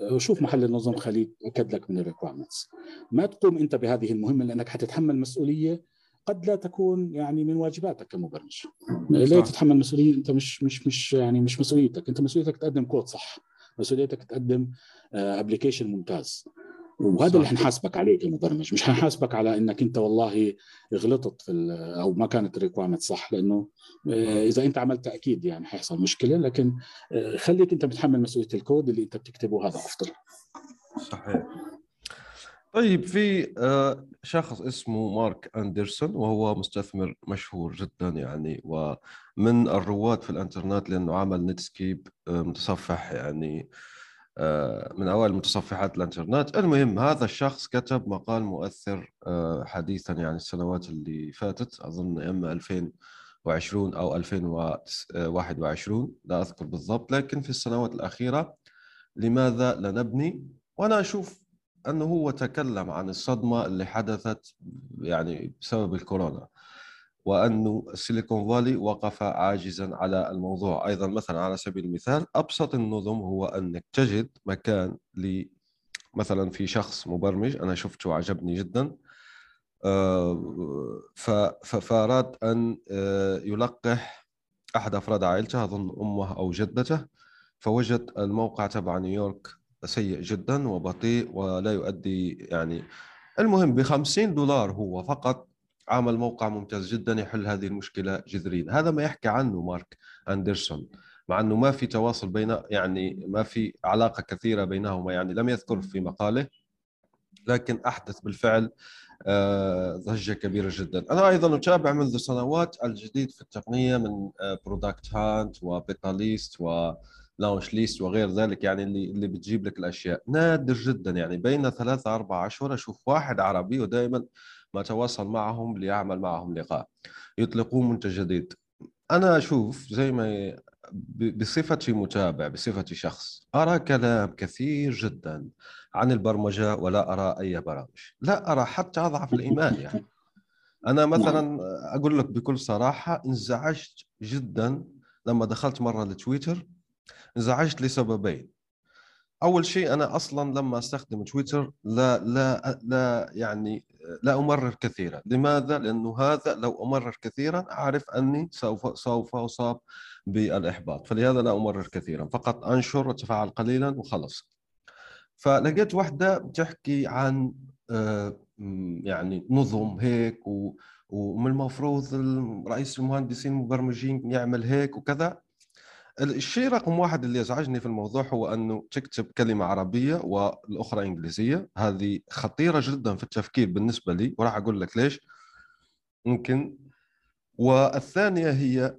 آه، شوف محلل النظم خليه ياكد لك من ال requirements. ما تقوم أنت بهذه المهمة لأنك حتتحمل مسؤولية قد لا تكون يعني من واجباتك كمبرمج. ليه تتحمل مسؤولية أنت مش مش مش يعني مش مسؤوليتك. أنت مسؤوليتك تقدم كود صح. مسؤوليتك تقدم application آه، ممتاز. وهذا صح. اللي حنحاسبك عليه كمبرمج. مش حنحاسبك على إنك أنت والله غلطت في أو ما كانت ال requirement صح. لأنه آه، إذا أنت عملت أكيد يعني حيحصل مشكلة. لكن آه، خليك أنت بتحمل مسؤولية الكود اللي أنت بتكتبه هذا أفضل. صحيح. طيب في آه، شخص اسمه مارك أندرسون وهو مستثمر مشهور جدا يعني ومن الرواد في الإنترنت لأنه عمل نتسكيب متصفح يعني آه، من أوائل متصفحات الإنترنت. المهم هذا الشخص كتب مقال مؤثر آه، حديثا يعني السنوات اللي فاتت أظن اما 2020 أو 2021 لا أذكر بالضبط لكن في السنوات الأخيرة لماذا لا نبني وأنا أشوف أنه هو تكلم عن الصدمة اللي حدثت يعني بسبب الكورونا وأن السيليكون فالي وقف عاجزا على الموضوع. أيضا مثلا على سبيل المثال أبسط النظم هو أنك تجد مكان ل مثلا في شخص مبرمج أنا شفته وعجبني جدا آه، فأراد أن آه، يلقح أحد أفراد عائلته أظن أمه أو جدته فوجد الموقع تبع نيويورك سيء جدا وبطيء ولا يؤدي يعني المهم ب 50 دولار هو فقط عمل موقع ممتاز جدا يحل هذه المشكلة جذريا. هذا ما يحكي عنه مارك أندرسون مع إنه ما في تواصل بين يعني ما في علاقة كثيرة بينهما يعني لم يذكر في مقاله لكن أحدث بالفعل آه، ضجة كبيرة جدا. أنا أيضا أتابع منذ سنوات الجديد في التقنية من Product Hunt و BetaList و Launch List وغير ذلك يعني اللي اللي بتجيب لك الأشياء. نادر جدا يعني بين ثلاثة أربع أشهر أشوف واحد عربي ودائما ما تواصل معهم ليعمل معهم لقاء. يطلقون منتج جديد أنا أشوف زي ما بصفتي متابع بصفتي شخص أرى كلام كثير جدا عن البرمجة ولا أرى أي برامج. لا أرى حتى أضعف الإيمان يعني. أنا مثلا أقول لك بكل صراحة انزعجت جدا لما دخلت مرة لتويتر انزعجت لسببين. أول شيء أنا أصلا لما أستخدم تويتر لا لا لا يعني لا أمرر كثيرا. لماذا؟ لأنه هذا لو أمرر كثيرا أعرف أني سوف سوف أصاب بالإحباط. فلهذا لا أمرر كثيرا. فقط أنشر وتفاعل قليلا وخلص. فلقيت واحدة بتحكي عن آه، يعني نظم هيك ومن المفروض رئيس المهندسين المبرمجين يعمل هيك وكذا. الشيء رقم واحد اللي ازعجني في الموضوع هو أنه تكتب كلمة عربية والأخرى إنجليزية. هذه خطيرة جدا في التفكير بالنسبة لي وراح أقول لك ليش. ممكن. والثانية هي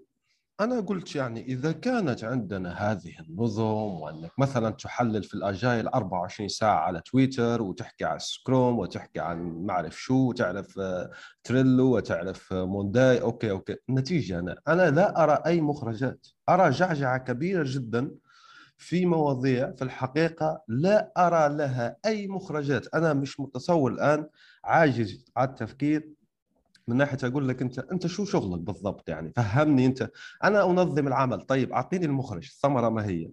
أنا قلت يعني إذا كانت عندنا هذه النظم وأنك مثلا تحلل في الأجايل 24 ساعة على تويتر وتحكي عن سكروم وتحكي عن ما أعرف شو وتعرف Trello وتعرف Monday okay okay. النتيجه أنا أنا لا أرى أي مخرجات. أرى جعجعة كبيرة جدا في مواضيع في الحقيقة لا أرى لها أي مخرجات. أنا مش متصور الآن عاجز على التفكير من ناحية أقول لك أنت أنت شو شغلك بالضبط يعني؟ فهمني أنت. أنا أنظم العمل. طيب أعطيني المخرج الثمرة ما هي؟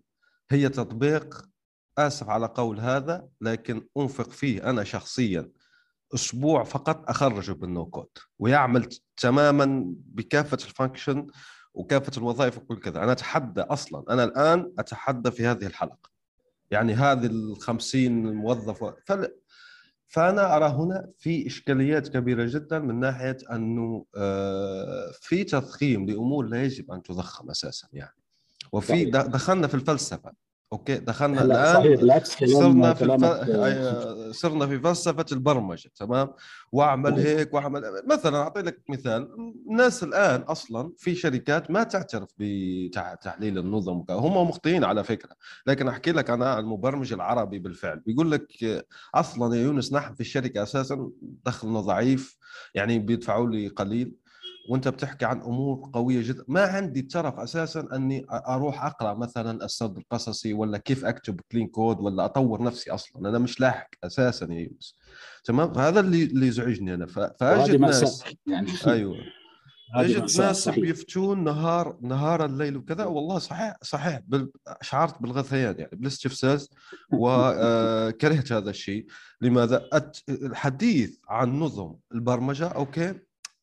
هي تطبيق آسف على قول هذا لكن أنفق فيه أنا شخصيا أسبوع فقط أخرجه بال no code ويعمل تماما بكافة ال function وكافة الوظائف وكل كذا. أنا أتحدى أصلا. أنا الآن أتحدى في هذه الحلقة. يعني هذه ال 50 موظف. فأنا أرى هنا في إشكاليات كبيرة جدا من ناحية أنه آه، في تضخيم لأمور لا يجب أن تضخم أساسا يعني. وفي دخلنا في الفلسفة. أوكي دخلنا الآن. صحيح صرنا في الف... آه، صرنا في فلسفة البرمجة تمام؟ واعمل هيك واعمل مثلا أعطي لك مثال. الناس الآن أصلا في شركات ما تعترف بتحليل النظم هم مخطئين على فكرة. لكن أحكي لك أنا المبرمج العربي بالفعل. بيقول لك أصلا يا يونس نحن في الشركة أساسا دخلنا ضعيف يعني بيدفعوا لي قليل. وانت بتحكي عن أمور قوية جدا. ما عندي الترف أساسا أني أروح أقرأ مثلا السرد القصصي ولا كيف أكتب كلين كود ولا أطور نفسي أصلا. أنا مش لاحق أساسا يا يونس. تمام؟ فهذا اللي اللي يزعجني أنا. فأجد ناس يعني. أيوه. أجد ناس بيفتون نهار نهار الليل وكذا. والله صحيح صحيح. شعرت بالغثيان يعني بالاستفزاز وكرهت هذا الشيء. لماذا؟ الحديث عن نظم البرمجة okay؟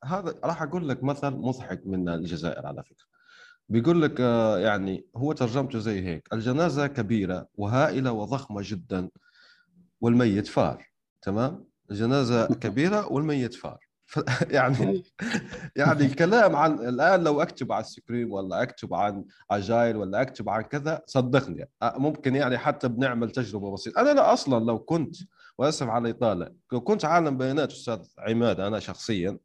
هذا راح أقول لك مثل مضحك من الجزائر على فكرة. بيقول لك آه، يعني هو ترجمته زي هيك الجنازة كبيرة وهائلة وضخمة جدا والميت فار تمام؟ جنازه كبيرة والميت فار. يعني يعني الكلام عن الآن لو أكتب على ال Scrum ولا أكتب عن Agile ولا أكتب عن كذا صدقني ممكن يعني حتى بنعمل تجربة بسيطة. أنا لا أصلا لو كنت وأسف على الإطالة لو كنت عالم بيانات أستاذ عماد أنا شخصيا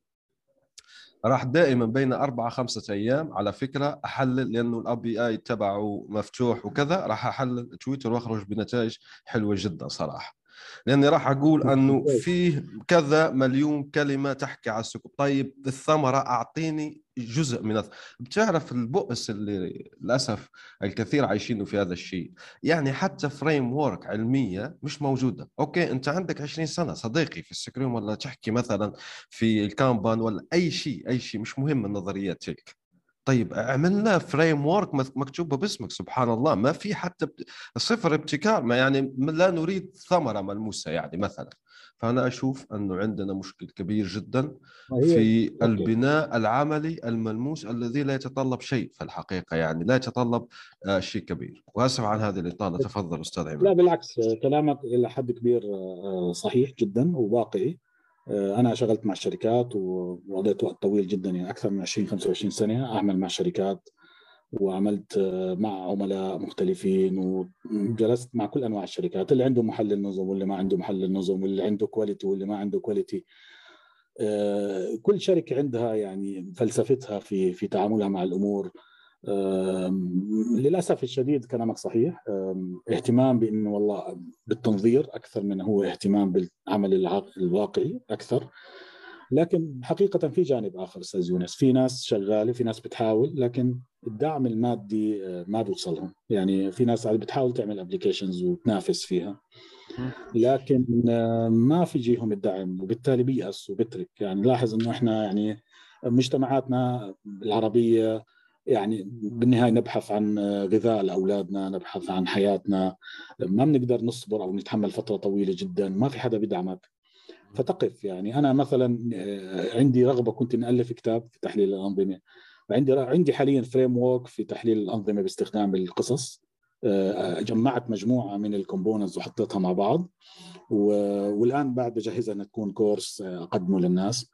راح دائما بين أربعة خمسة أيام على فكرة أحلل لأنه الأي بي آي تبعه مفتوح وكذا راح أحلل تويتر وأخرج بنتائج حلوة جدا صراحة. لأني راح أقول أنه فيه كذا مليون كلمة تحكي على السكوت. طيب الثمره أعطيني جزء من بتعرف البؤس اللي للأسف الكثير عايشينه في هذا الشيء؟ يعني حتى framework علمية مش موجودة. okay أنت عندك 20 سنة صديقي في ال Scrum ولا تحكي مثلا في ال Kanban ولا أي شيء أي شيء مش مهم النظريات تلك. طيب عملنا فريم ورك مكتوبه باسمك سبحان الله ما في حتى صفر ابتكار ما يعني لا نريد ثمرة ملموسة يعني مثلا. فأنا أشوف أنه عندنا مشكل كبير جدا في البناء العملي الملموس الذي لا يتطلب شيء في الحقيقة يعني لا يتطلب آه، شيء كبير. واسف عن هذه الإطالة. تفضل أستاذ عماد. لا بالعكس كلامك إلى حد كبير آه، صحيح جدا وواقعي. أنا شغلت مع شركات وقضيت وقت طويل جدا يعني أكثر من 20 25 سنة أعمل مع شركات وعملت آه، مع عملاء مختلفين وجلست مع كل أنواع الشركات اللي عنده محلل نظم واللي ما عنده محلل نظم واللي عنده quality واللي ما عنده quality آه، كل شركة عندها يعني فلسفتها في في تعاملها مع الأمور. للأسف الشديد كلامك صحيح. اهتمام بانه والله بالتنظير أكثر من هو اهتمام بالعمل الواقعي أكثر. لكن حقيقة في جانب آخر أستاذ يونس في ناس شغالة في ناس بتحاول لكن الدعم المادي آه، ما بيوصلهم. يعني في ناس بتحاول تعمل ابلكيشنز وتنافس فيها. لكن آه، ما في جيهم الدعم وبالتالي بيأس وبترك يعني لاحظ إنه إحنا يعني مجتمعاتنا العربية يعني بالنهاية نبحث عن غذاء لأولادنا نبحث عن حياتنا. ما بنقدر نصبر أو نتحمل فترة طويلة جدا. ما في حدا بيدعمك. فتقف يعني. أنا مثلا آه، عندي رغبة كنت اني الف كتاب في تحليل الأنظمة. عندي عندي حاليا framework في تحليل الأنظمة باستخدام القصص. آه، جمعت مجموعة من ال components وحطيتها مع بعض. والآن بعد بجهزها إنها تكون course آه، أقدمه للناس.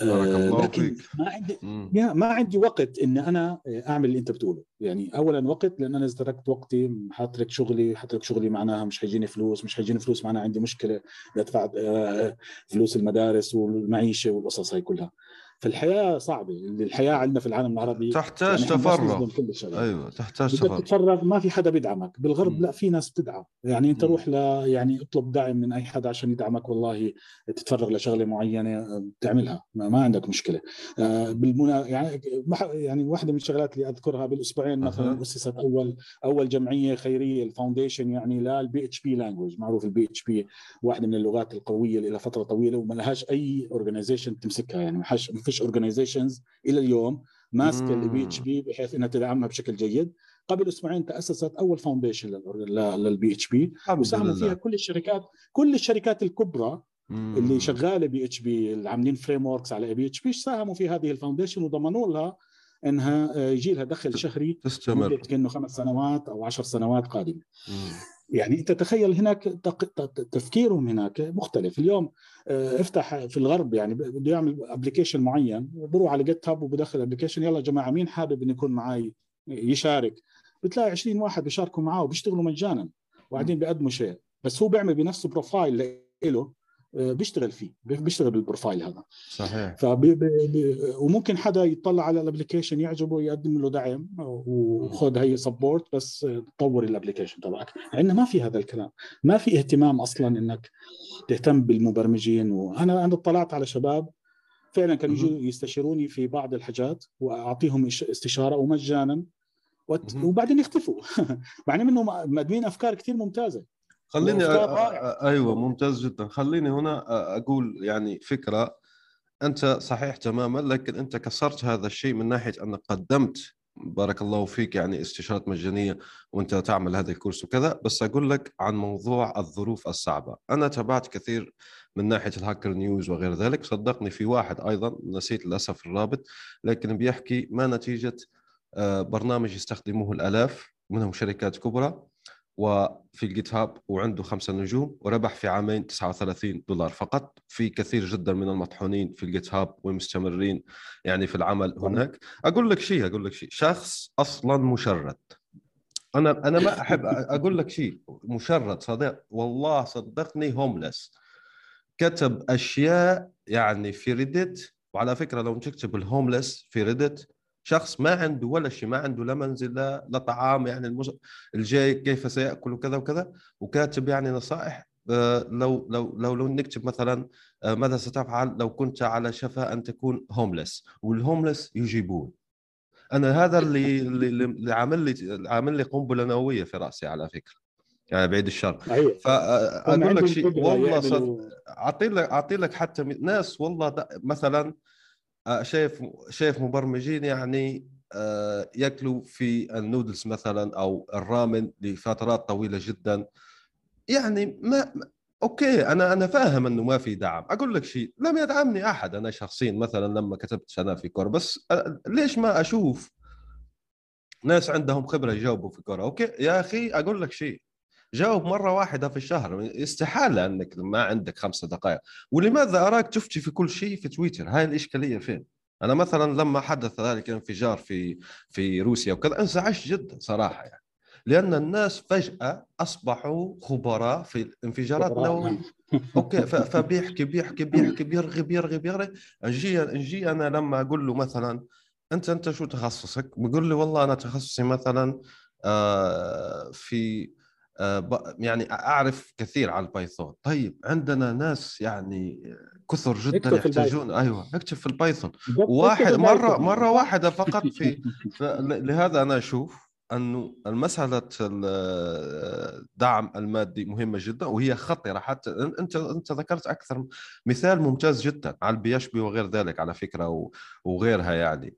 بارك آه، الله لكن فيك. ما عندي ما عندي وقت اني أنا أعمل اللي أنت بتقوله. يعني اولا وقت لأن أنا إذا تركت وقتي حاترك شغلي حاترك شغلي معناها مش حيجيني فلوس مش حيجيني فلوس معناها عندي مشكلة. بدفع آه، فلوس المدارس والمعيشة والقصص هاي كلها. فالحياه صعبة الحياة عندنا في العالم العربي تحتاج يعني تفرغ. أيوه تحتاج تفرغ. تتفرغ ما في حدا بيدعمك. بالغرب م. لا في ناس بتدعم. يعني أنت م. روح ل يعني اطلب دعم من أي حدا عشان يدعمك والله تتفرغ لشغلة معينة تعملها ما, ما عندك مشكلة. آه بالمنا يعني يعني واحدة من الشغلات اللي أذكرها بالأسبوعين مثلا أسست أول أول جمعية خيرية ال foundation يعني لل PHP language معروف ال PHP واحدة من اللغات القوية اللي لها فترة طويلة وما لهاش أي organization تمسكها يعني ما فيش organizations إلى اليوم ماسكه ال PHP بحيث إنها تدعمها بشكل جيد. قبل أسبوعين تأسست أول foundation لل PHP وساهموا فيها كل الشركات كل الشركات الكبرى مم. اللي شغالة PHP اللي عاملين frameworks على PHP ساهموا في هذه ال foundation وضمنوا لها إنها آه، يجي لها دخل شهري تستمر. كأنه خمس سنوات أو عشر سنوات قادمة. يعني انت تخيل هناك تفكيرهم هناك مختلف. اليوم آه، افتح في الغرب يعني بده يعمل application معين بروح على GitHub وبدخل application يلا يا جماعة مين حابب إنه يكون معي يشارك. بتلاقي 20 واحد بيشاركوا معاه وبيشتغلوا مجانا. وبعدين بيقدموا شيء. بس هو بيعمل بنفسه profile له بيشتغل فيه بيشتغل بال profile هذا. صحيح. فبي بي وممكن حدا يطلع على ال application يعجبه يقدم له دعم وخذ هي support بس طور ال application تبعك. عندنا ما في هذا الكلام. ما في اهتمام أصلا إنك تهتم بالمبرمجين. وأنا أنا اطلعت على شباب فعلا كانوا يجوا يستشيروني في بعض الحاجات وأعطيهم استشارة ومجانا. وبعدين يختفوا مع انهم مقدمين أفكار كثير ممتازة. خليني أيوه ممتاز جدا. خليني هنا أقول يعني فكرة. أنت صحيح تماما لكن أنت كسرت هذا الشيء من ناحية أنك قدمت بارك الله فيك يعني استشارات مجانية وأنت تعمل هذا الكورس وكذا. بس أقول لك عن موضوع الظروف الصعبة. أنا تابعت كثير من ناحية ال Hacker News وغير ذلك. صدقني في واحد أيضا نسيت للأسف الرابط لكن بيحكي ما نتيجة برنامج يستخدموه الآلاف منهم شركات كبرى. وفي ال GitHub وعنده خمسة نجوم وربح في عامين 39 دولار فقط. في كثير جدا من المطحونين في ال GitHub والمستمرين يعني في العمل هناك. أقول لك شيء أقول لك شيء. شخص أصلا مشرد. أنا أنا ما أحب أقول لك شيء. مشرد صديق. والله صدقني homeless كتب أشياء يعني في Reddit وعلى فكرة لو تكتب ال homeless في Reddit شخص ما عنده ولا شيء ما عنده لا منزل لا, لا طعام يعني المز... الجاي كيف سيأكل وكذا وكذا. وكاتب يعني نصائح آه، لو لو لو لو نكتب مثلا آه، ماذا ستفعل لو كنت على شفا أن تكون homeless وال homeless يجيبون. أنا هذا اللي اللي عامل لي عامل لي قنبلة نووية في رأسي على فكرة يعني بعيد الشر. فاقول لك شيء والله صد... أعطي لك أعطي لك حتى ناس والله مثلا شايف شايف مبرمجين يعني آه، ياكلوا في النودلز مثلا أو ال ramen لفترات طويلة جدا. يعني ما okay أنا أنا فاهم إنه ما في دعم. أقول لك شيء لم يدعمني أحد. أنا شخصيا مثلا لما كتبت أنا في Quora بس آه، ليش ما أشوف ناس عندهم خبرة يجاوبوا في Quora؟ okay يا أخي أقول لك شيء. جاوب مرة واحدة في الشهر. استحالة أنك ما عندك خمسة دقائق. ولماذا أراك تفتي في كل شيء في تويتر؟ هاي الإشكالية فين؟ أنا مثلا لما حدث ذلك الانفجار في في روسيا وكذا انزعجت جدا صراحة يعني. لأن الناس فجأة أصبحوا خبراء في الانفجارات النووية. okay فبيحكي بيحكي بيحكي بيرغي بيرغي بيرغي. نجي نجي أنا لما أقول له مثلا أنت أنت شو تخصصك؟ بيقول لي والله أنا تخصصي مثلا آه، في يعني أعرف كثير على ال Python. طيب عندنا ناس يعني كثر جدا يحتاجون أيوه اكتب في ال Python. واحد مرة مرة واحدة فقط في لهذا أنا أشوف أنه المسألة الدعم المادي مهمة جدا وهي خطرة حتى أنت أنت ذكرت أكثر مثال ممتاز جدا على البيشبي وغير ذلك على فكرة وغيرها يعني.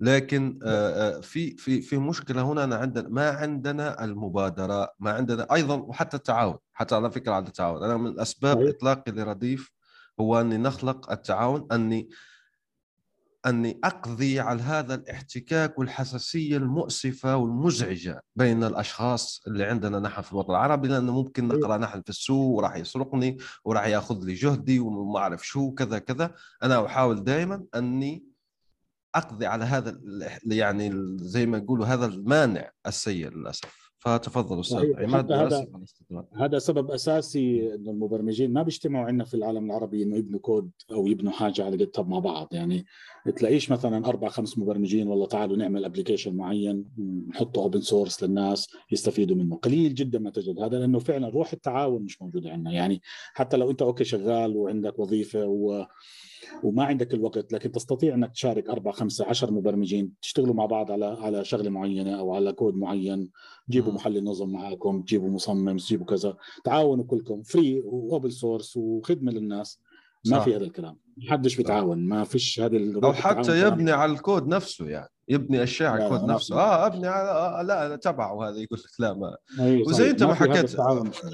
لكن آه، في في في مشكلة هنا أنا عندنا ما عندنا المبادرة ما عندنا أيضا وحتى التعاون حتى على فكرة على التعاون. أنا من اسباب إطلاقي لرديف هو أني نخلق التعاون أني أني أقضي على هذا الاحتكاك والحساسية المؤسفة والمزعجة بين الأشخاص اللي عندنا نحن في الوطن العربي لأنه ممكن نقرأ نحن في السوق وراح يسرقني وراح يأخذ لي جهدي وما أعرف شو كذا كذا. أنا أحاول دائما أني أقضي على هذا يعني زي ما يقولوا هذا المانع السيء للأسف. فتفضل أستاذ عماد هذا هذا سبب أساسي إنه المبرمجين ما بيجتمعوا عندنا في العالم العربي إنه يبنوا كود أو يبنوا حاجة على Git مع بعض. يعني تلاقيش مثلا أربع خمس مبرمجين والله تعالوا نعمل application معين نحطه open source للناس يستفيدوا منه. قليل جدا ما تجد. هذا لأنه فعلا روح التعاون مش موجودة عندنا. يعني حتى لو أنت okay شغال وعندك وظيفة و وما عندك الوقت لكن تستطيع إنك تشارك أربع خمسة عشر مبرمجين تشتغلوا مع بعض على على شغلة معينة أو على كود معين. جيبوا محلل نظم معاكم جيبوا مصمم جيبوا كذا. تعاونوا كلكم free و open source وخدمة للناس. ما في هذا الكلام. ما حدش بيتعاون ما فيش هذه أو حتى يبني على الكود نفسه يعني. يبني أشياء على الكود نفسه. آه أبني على آه لا تبعه هذا يقول لك. لا ما. وزي أنت ما حكيت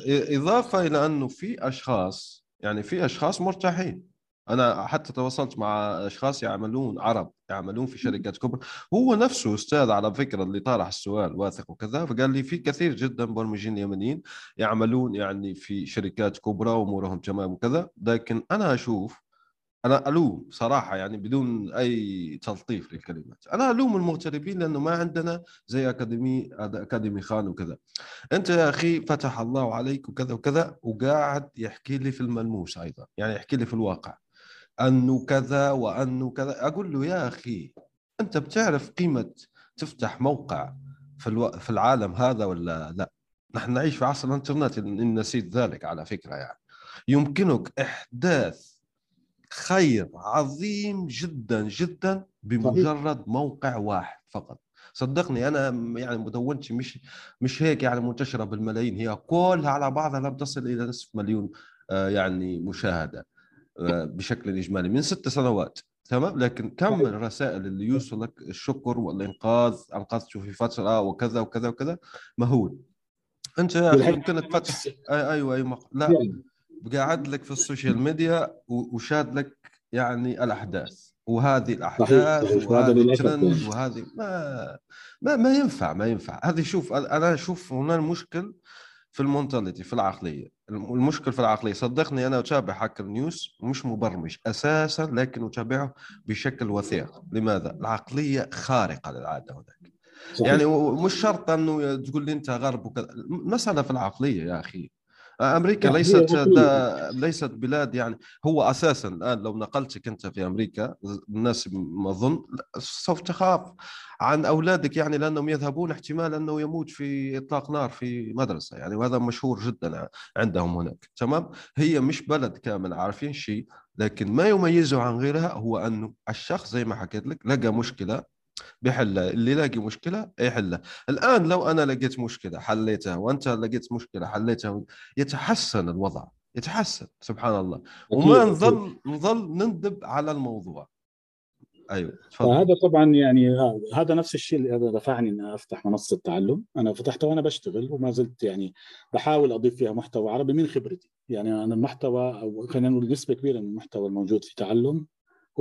إضافة إلى أنه في أشخاص يعني في أشخاص مرتاحين. أنا حتى تواصلت مع أشخاص يعملون عرب يعملون في شركات كبرى. هو نفسه أستاذ على فكرة اللي طرح السؤال واثق وكذا فقال لي في كثير جدا مبرمجين يمنيين يعملون يعني في شركات كبرى وأمورهم تمام وكذا. لكن أنا أشوف أنا ألوم صراحة يعني بدون أي تلطيف للكلمات. أنا ألوم المغتربين لأنه ما عندنا زي أكاديمي أكاديمي خان وكذا. أنت يا أخي فتح الله عليك وكذا وكذا وقاعد يحكي لي في الملموس أيضا يعني يحكي لي في الواقع. أنه كذا وأنه كذا. أقول له يا أخي أنت بتعرف قيمة تفتح موقع في ألو... في العالم هذا ولا لا؟ نحن نعيش في عصر الإنترنت ان نسيت ذلك على فكرة يعني. يمكنك إحداث خير عظيم جدا جدا بمجرد موقع واحد فقط. صدقني أنا يعني مدونتي مش مش هيك يعني منتشرة بالملايين. هي كلها على بعضها لم تصل إلى نصف مليون آه، يعني مشاهدة. بشكل إجمالي من ست سنوات تمام؟ لكن كم من الرسائل اللي يوصلك الشكر والإنقاذ انقذته في فترة وكذا وكذا وكذا؟ مهول. أنت يمكنك فتح أيوه أيوه لا قاعد لك في ال social media وشاد لك يعني الأحداث وهذه الأحداث وهذا الترند وهذه ما ما ما ينفع ما ينفع. هذه شوف أنا أشوف هنا المشكل في ال mentality في العقلية. المشكل في العقلية. صدقني أنا أتابع Hacker News مش مبرمج أساسا لكن أتابعه بشكل وثيق. لماذا؟ العقلية خارقة للعادة هناك. صحيح. يعني مش شرط أنه تقول لي أنت غرب وكذا. مساله في العقلية يا أخي. أمريكا ليست ليست بلاد يعني هو أساسا الآن لو نقلتك أنت في أمريكا الناس ما اظن سوف تخاف عن أولادك يعني لأنهم يذهبون احتمال أنه يموت في إطلاق نار في مدرسة يعني وهذا مشهور جدا عندهم هناك. تمام؟ هي مش بلد كامل عارفين شيء لكن ما يميزه عن غيرها هو انه الشخص زي ما حكيت لك لقى مشكلة بيحلها اللي يلاقي مشكلة يحلها الآن لو أنا لقيت مشكلة حليتها وأنت لقيت مشكلة حليتها يتحسن الوضع يتحسن سبحان الله. وما نظل نظل نندب على الموضوع. أيوه تفضل. هذا طبعا يعني هذا نفس الشيء اللي دفعني إني أفتح منصة تعلم. أنا فتحتها وأنا بشتغل وما زلت يعني بحاول أضيف فيها محتوى عربي من خبرتي. يعني أنا المحتوى أو خلينا نقول نسبة كبيرة من المحتوى الموجود في تعلم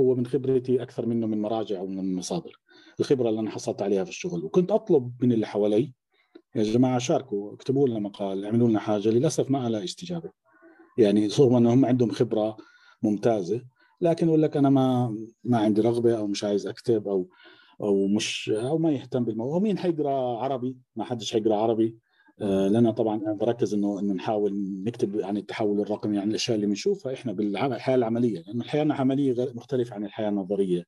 هو من خبرتي أكثر منه من مراجع ومن المصادر. الخبرة اللي أنا حصلت عليها في الشغل. وكنت أطلب من اللي حوالي يا جماعة شاركوا اكتبوا لنا مقال اعملوا لنا حاجة. للأسف ما لها استجابة. يعني رغم أنهم عندهم خبرة ممتازة لكن يقول لك أنا ما ما عندي رغبة أو مش عايز أكتب أو أو مش أو ما يهتم بالموضوع ومين حيقرأ عربي؟ ما حدش حيقرأ عربي. لنا طبعا بركز إنه إنه نحاول نكتب عن التحول الرقمي عن الأشياء اللي بنشوفها إحنا بالحياة العملية لأنه الحياة العملية مختلفة عن الحياة النظرية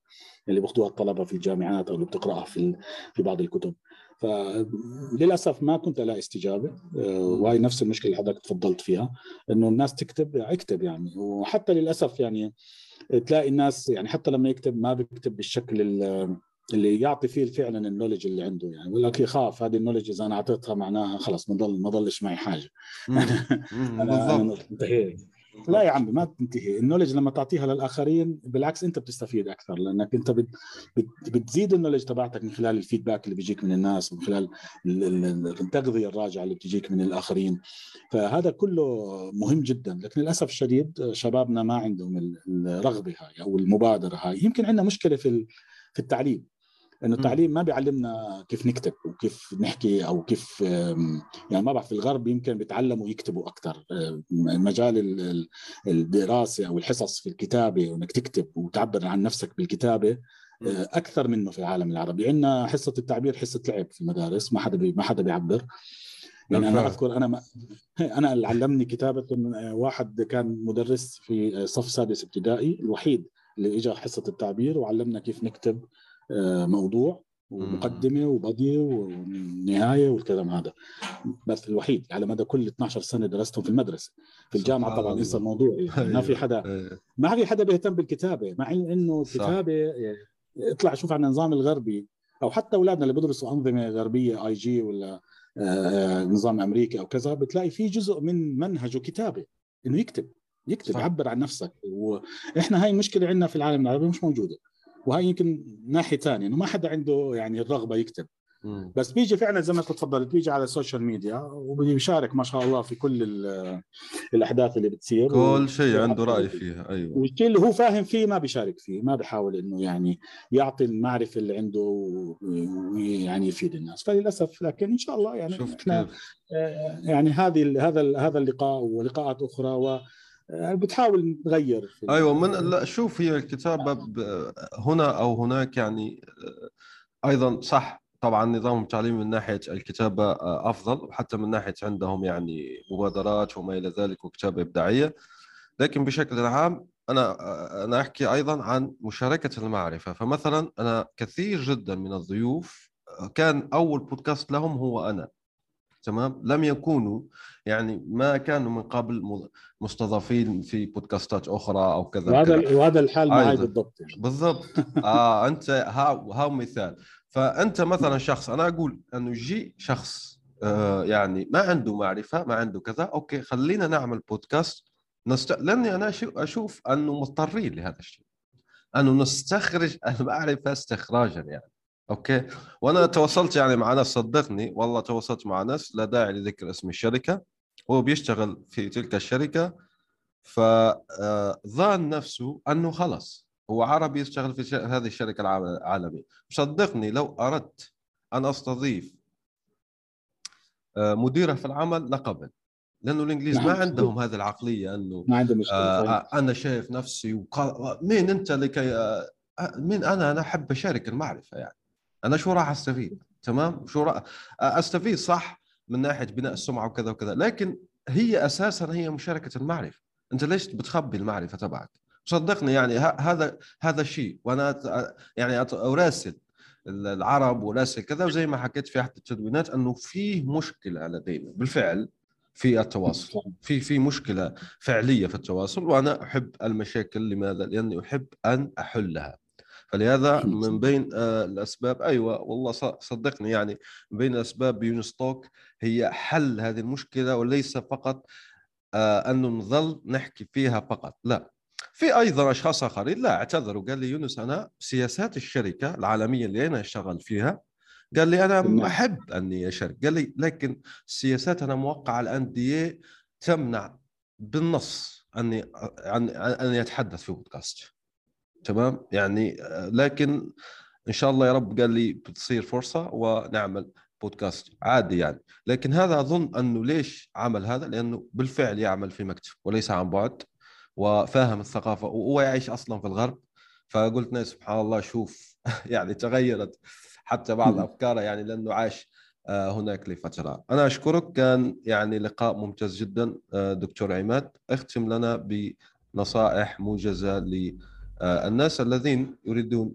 اللي بياخذوها الطلبة في الجامعات أو اللي بتقرأها في في بعض الكتب. فللاسف ما كنت ألاقي استجابة آه، وهي نفس المشكلة اللي حضرتك تفضلت فيها إنه الناس تكتب اكتب يعني. وحتى للأسف يعني تلاقي الناس يعني حتى لما يكتب ما بيكتب بالشكل اللي يعطي فيه فعلا النولج اللي عنده يعني يقول لك يخاف هذه النولج إذا أنا أعطيتها معناها خلص ما ضل ما ضلش معي حاجة. أنا انتهيت. لا يا عمي ما تنتهي. النولج لما تعطيها للآخرين بالعكس أنت بتستفيد أكثر لأنك أنت بت بت بتزيد النولج تبعتك من خلال الفيدباك اللي بيجيك من الناس ومن خلال التغذية الراجعة اللي بتجيك من الآخرين. فهذا كله مهم جدا. لكن للأسف الشديد شبابنا ما عندهم الرغبة هاي أو المبادرة هاي. يمكن عندنا مشكلة في في التعليم. انه التعليم ما بيعلمنا كيف نكتب وكيف نحكي أو كيف يعني ما بعرف في الغرب يمكن بيتعلموا يكتبوا أكثر مجال الدراسة أو الحصص في الكتابة وإنك تكتب وتعبر عن نفسك بالكتابة أكثر منه في العالم العربي. عندنا حصة التعبير حصة لعب في المدارس ما حدا بي ما حدا بيعبر. يعني أنا أذكر أنا ما أنا اللي علمني كتابة واحد كان مدرس في صف سادس ابتدائي الوحيد اللي اجى حصة التعبير وعلمنا كيف نكتب آه، موضوع ومقدمة وبديه ونهاية والكلام هذا. بس الوحيد على مدى كل 12 سنة درستهم في المدرسة في الجامعة طبعا انسى الموضوع يعني ما في حدا إيه. ما في حدا بيهتم بالكتابة مع إنه الكتابة يعني اطلع شوف عن النظام الغربي أو حتى أولادنا اللي بيدرسوا أنظمة غربية IG ولا آه، نظام امريكي أو كذا بتلاقي في جزء من منهجه كتابة إنه يكتب يكتب يعبر عن نفسك. وإحنا هاي المشكلة عندنا في العالم العربي مش موجودة. وهي يمكن ناحية ثانية إنه ما حدا عنده يعني الرغبه يكتب. بس بيجي فعلا زي ما أنت تفضلت بيجي على ال social media وبيشارك ما شاء الله في كل الأحداث اللي بتصير. كل شيء عنده رأي فيها أيوه. والشيء اللي هو فاهم فيه ما بيشارك فيه ما بيحاول إنه يعني يعطي المعرفة اللي عنده ويعني يفيد الناس. فللأسف لكن إن شاء الله يعني إحنا آه، يعني هذه هذا هذا اللقاء ولقاءات أخرى و يعني بتحاول تغير أيوه من لا شوف هي الكتابة هنا أو هناك يعني آه، أيضا صح. طبعا نظام التعليم من ناحية الكتابة آه، أفضل وحتى من ناحية عندهم يعني مبادرات وما إلى ذلك وكتابة إبداعية. لكن بشكل عام أنا آه، أنا أحكي أيضا عن مشاركة المعرفة. فمثلا أنا كثير جدا من الضيوف كان أول بودكاست لهم هو أنا. تمام؟ لم يكونوا يعني ما كانوا من قبل مستضافين في بودكاستات أخرى أو كذا وهذا وهذا الحال معي بالضبط يعني. بالضبط. آه أنت ها ها مثال. فأنت مثلا شخص أنا أقول أنه يجي شخص آه يعني ما عنده معرفة ما عنده كذا أوكي خلينا نعمل بودكاست. نست... لأني أنا أشوف أنه مضطرين لهذا الشيء. أنه نستخرج المعرفة استخراجا يعني. أوكي. وأنا تواصلت يعني مع ناس صدقني والله تواصلت مع ناس لا داعي لذكر اسم الشركة. هو بيشتغل في تلك الشركة. فظن نفسه أنه خلص هو عربي يشتغل في هذه الشركة العالمية. صدقني لو أردت أن أستضيف آه، مديرة في العمل لقبل لأنه الإنجليز نعم. ما عندهم هذه العقلية أنه ما عندهم مشكلة آه طيب. أنا شايف نفسي وقال مين أنت لكي آه مين أنا؟ أنا أحب أشارك المعرفة يعني. أنا شو راح أستفيد؟ تمام؟ شو راح أستفيد صح من ناحية بناء السمعة وكذا وكذا لكن هي أساسا هي مشاركة المعرفة. أنت ليش بتخبي المعرفة تبعك؟ صدقني يعني هذا هذا الشيء وأنا يعني أراسل العرب وراسل كذا وزي ما حكيت في أحد التدوينات أنه فيه مشكلة لدينا بالفعل في التواصل. في في مشكلة فعلية في التواصل وأنا أحب المشاكل. لماذا؟ لأني أحب أن أحلها. فلهذا من بين آه، الأسباب أيوه والله صدقني يعني من بين الاسباب بيونستوك هي حل هذه المشكلة وليس فقط آه، انه نظل نحكي فيها فقط لا. في أيضا أشخاص آخرين لا اعتذروا. قال لي يونس أنا سياسات الشركة العالمية اللي أنا أشتغل فيها قال لي أنا أحب أني أشارك. قال لي لكن السياسات أنا موقع الان دي تمنع بالنص أني أن أن يتحدث في بودكاست. تمام؟ يعني لكن إن شاء الله يا رب قال لي بتصير فرصة ونعمل بودكاست عادي يعني. لكن هذا أظن أنه ليش عمل هذا؟ لأنه بالفعل يعمل في مكتب وليس عن بعد وفاهم الثقافة وهو يعيش أصلا في الغرب. فقلت ناس سبحان الله شوف يعني تغيرت حتى بعض أفكاره يعني لأنه عاش آه، هناك لفترة. أنا أشكرك. كان يعني لقاء ممتاز جدا آه، دكتور عماد. اختم لنا بنصائح موجزة للناس الذين يريدون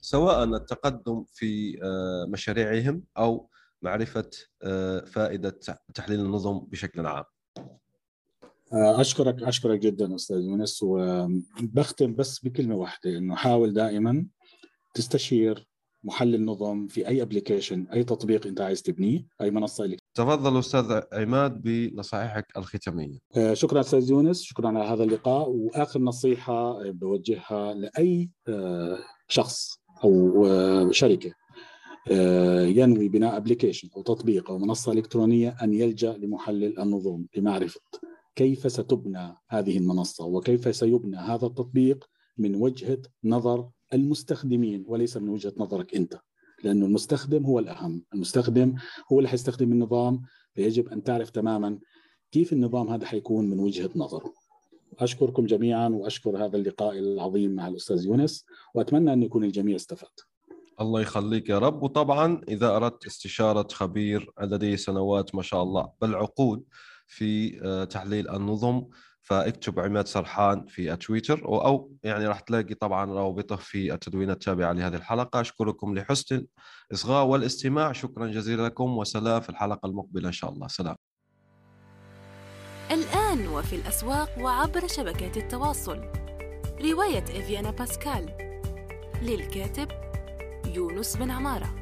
سواء التقدم في آه، مشاريعهم أو معرفة فائدة تحليل النظم بشكل عام. أشكرك أشكرك جدا أستاذ يونس وبختم بس بكلمة واحدة إنه حاول دائما تستشير محلل نظم في أي application أي تطبيق أنت عايز تبنيه أي منصة تفضل أستاذ عماد بنصائحك الختامية. آه، شكرا أستاذ يونس شكرا على هذا اللقاء. وآخر نصيحة بوجهها لأي آه، شخص أو آه، شركة ينوي بناء ابلكيشن أو تطبيق أو منصة إلكترونية أن يلجأ لمحلل النظم لمعرفة كيف ستبنى هذه المنصة وكيف سيبنى هذا التطبيق من وجهة نظر المستخدمين وليس من وجهة نظرك أنت. لأنه المستخدم هو الأهم. المستخدم هو اللي حيستخدم النظام فيجب أن تعرف تماما كيف النظام هذا حيكون من وجهة نظره. أشكركم جميعا وأشكر هذا اللقاء العظيم مع الأستاذ يونس وأتمنى أن يكون الجميع استفاد. الله يخليك يا رب. وطبعا إذا أردت استشارة خبير لديه سنوات ما شاء الله بل عقود في آه، تحليل النظم فاكتب عماد سرحان في تويتر أو يعني راح تلاقي طبعا روابطه في التدوينات التابعه لهذه الحلقة. أشكركم لحسن الاصغاء والاستماع. شكرا جزيلا لكم وسلام في الحلقة المقبلة إن شاء الله. سلام. الآن وفي الأسواق وعبر شبكات التواصل. رواية إفيانا باسكال للكاتب يونس بن عمارة.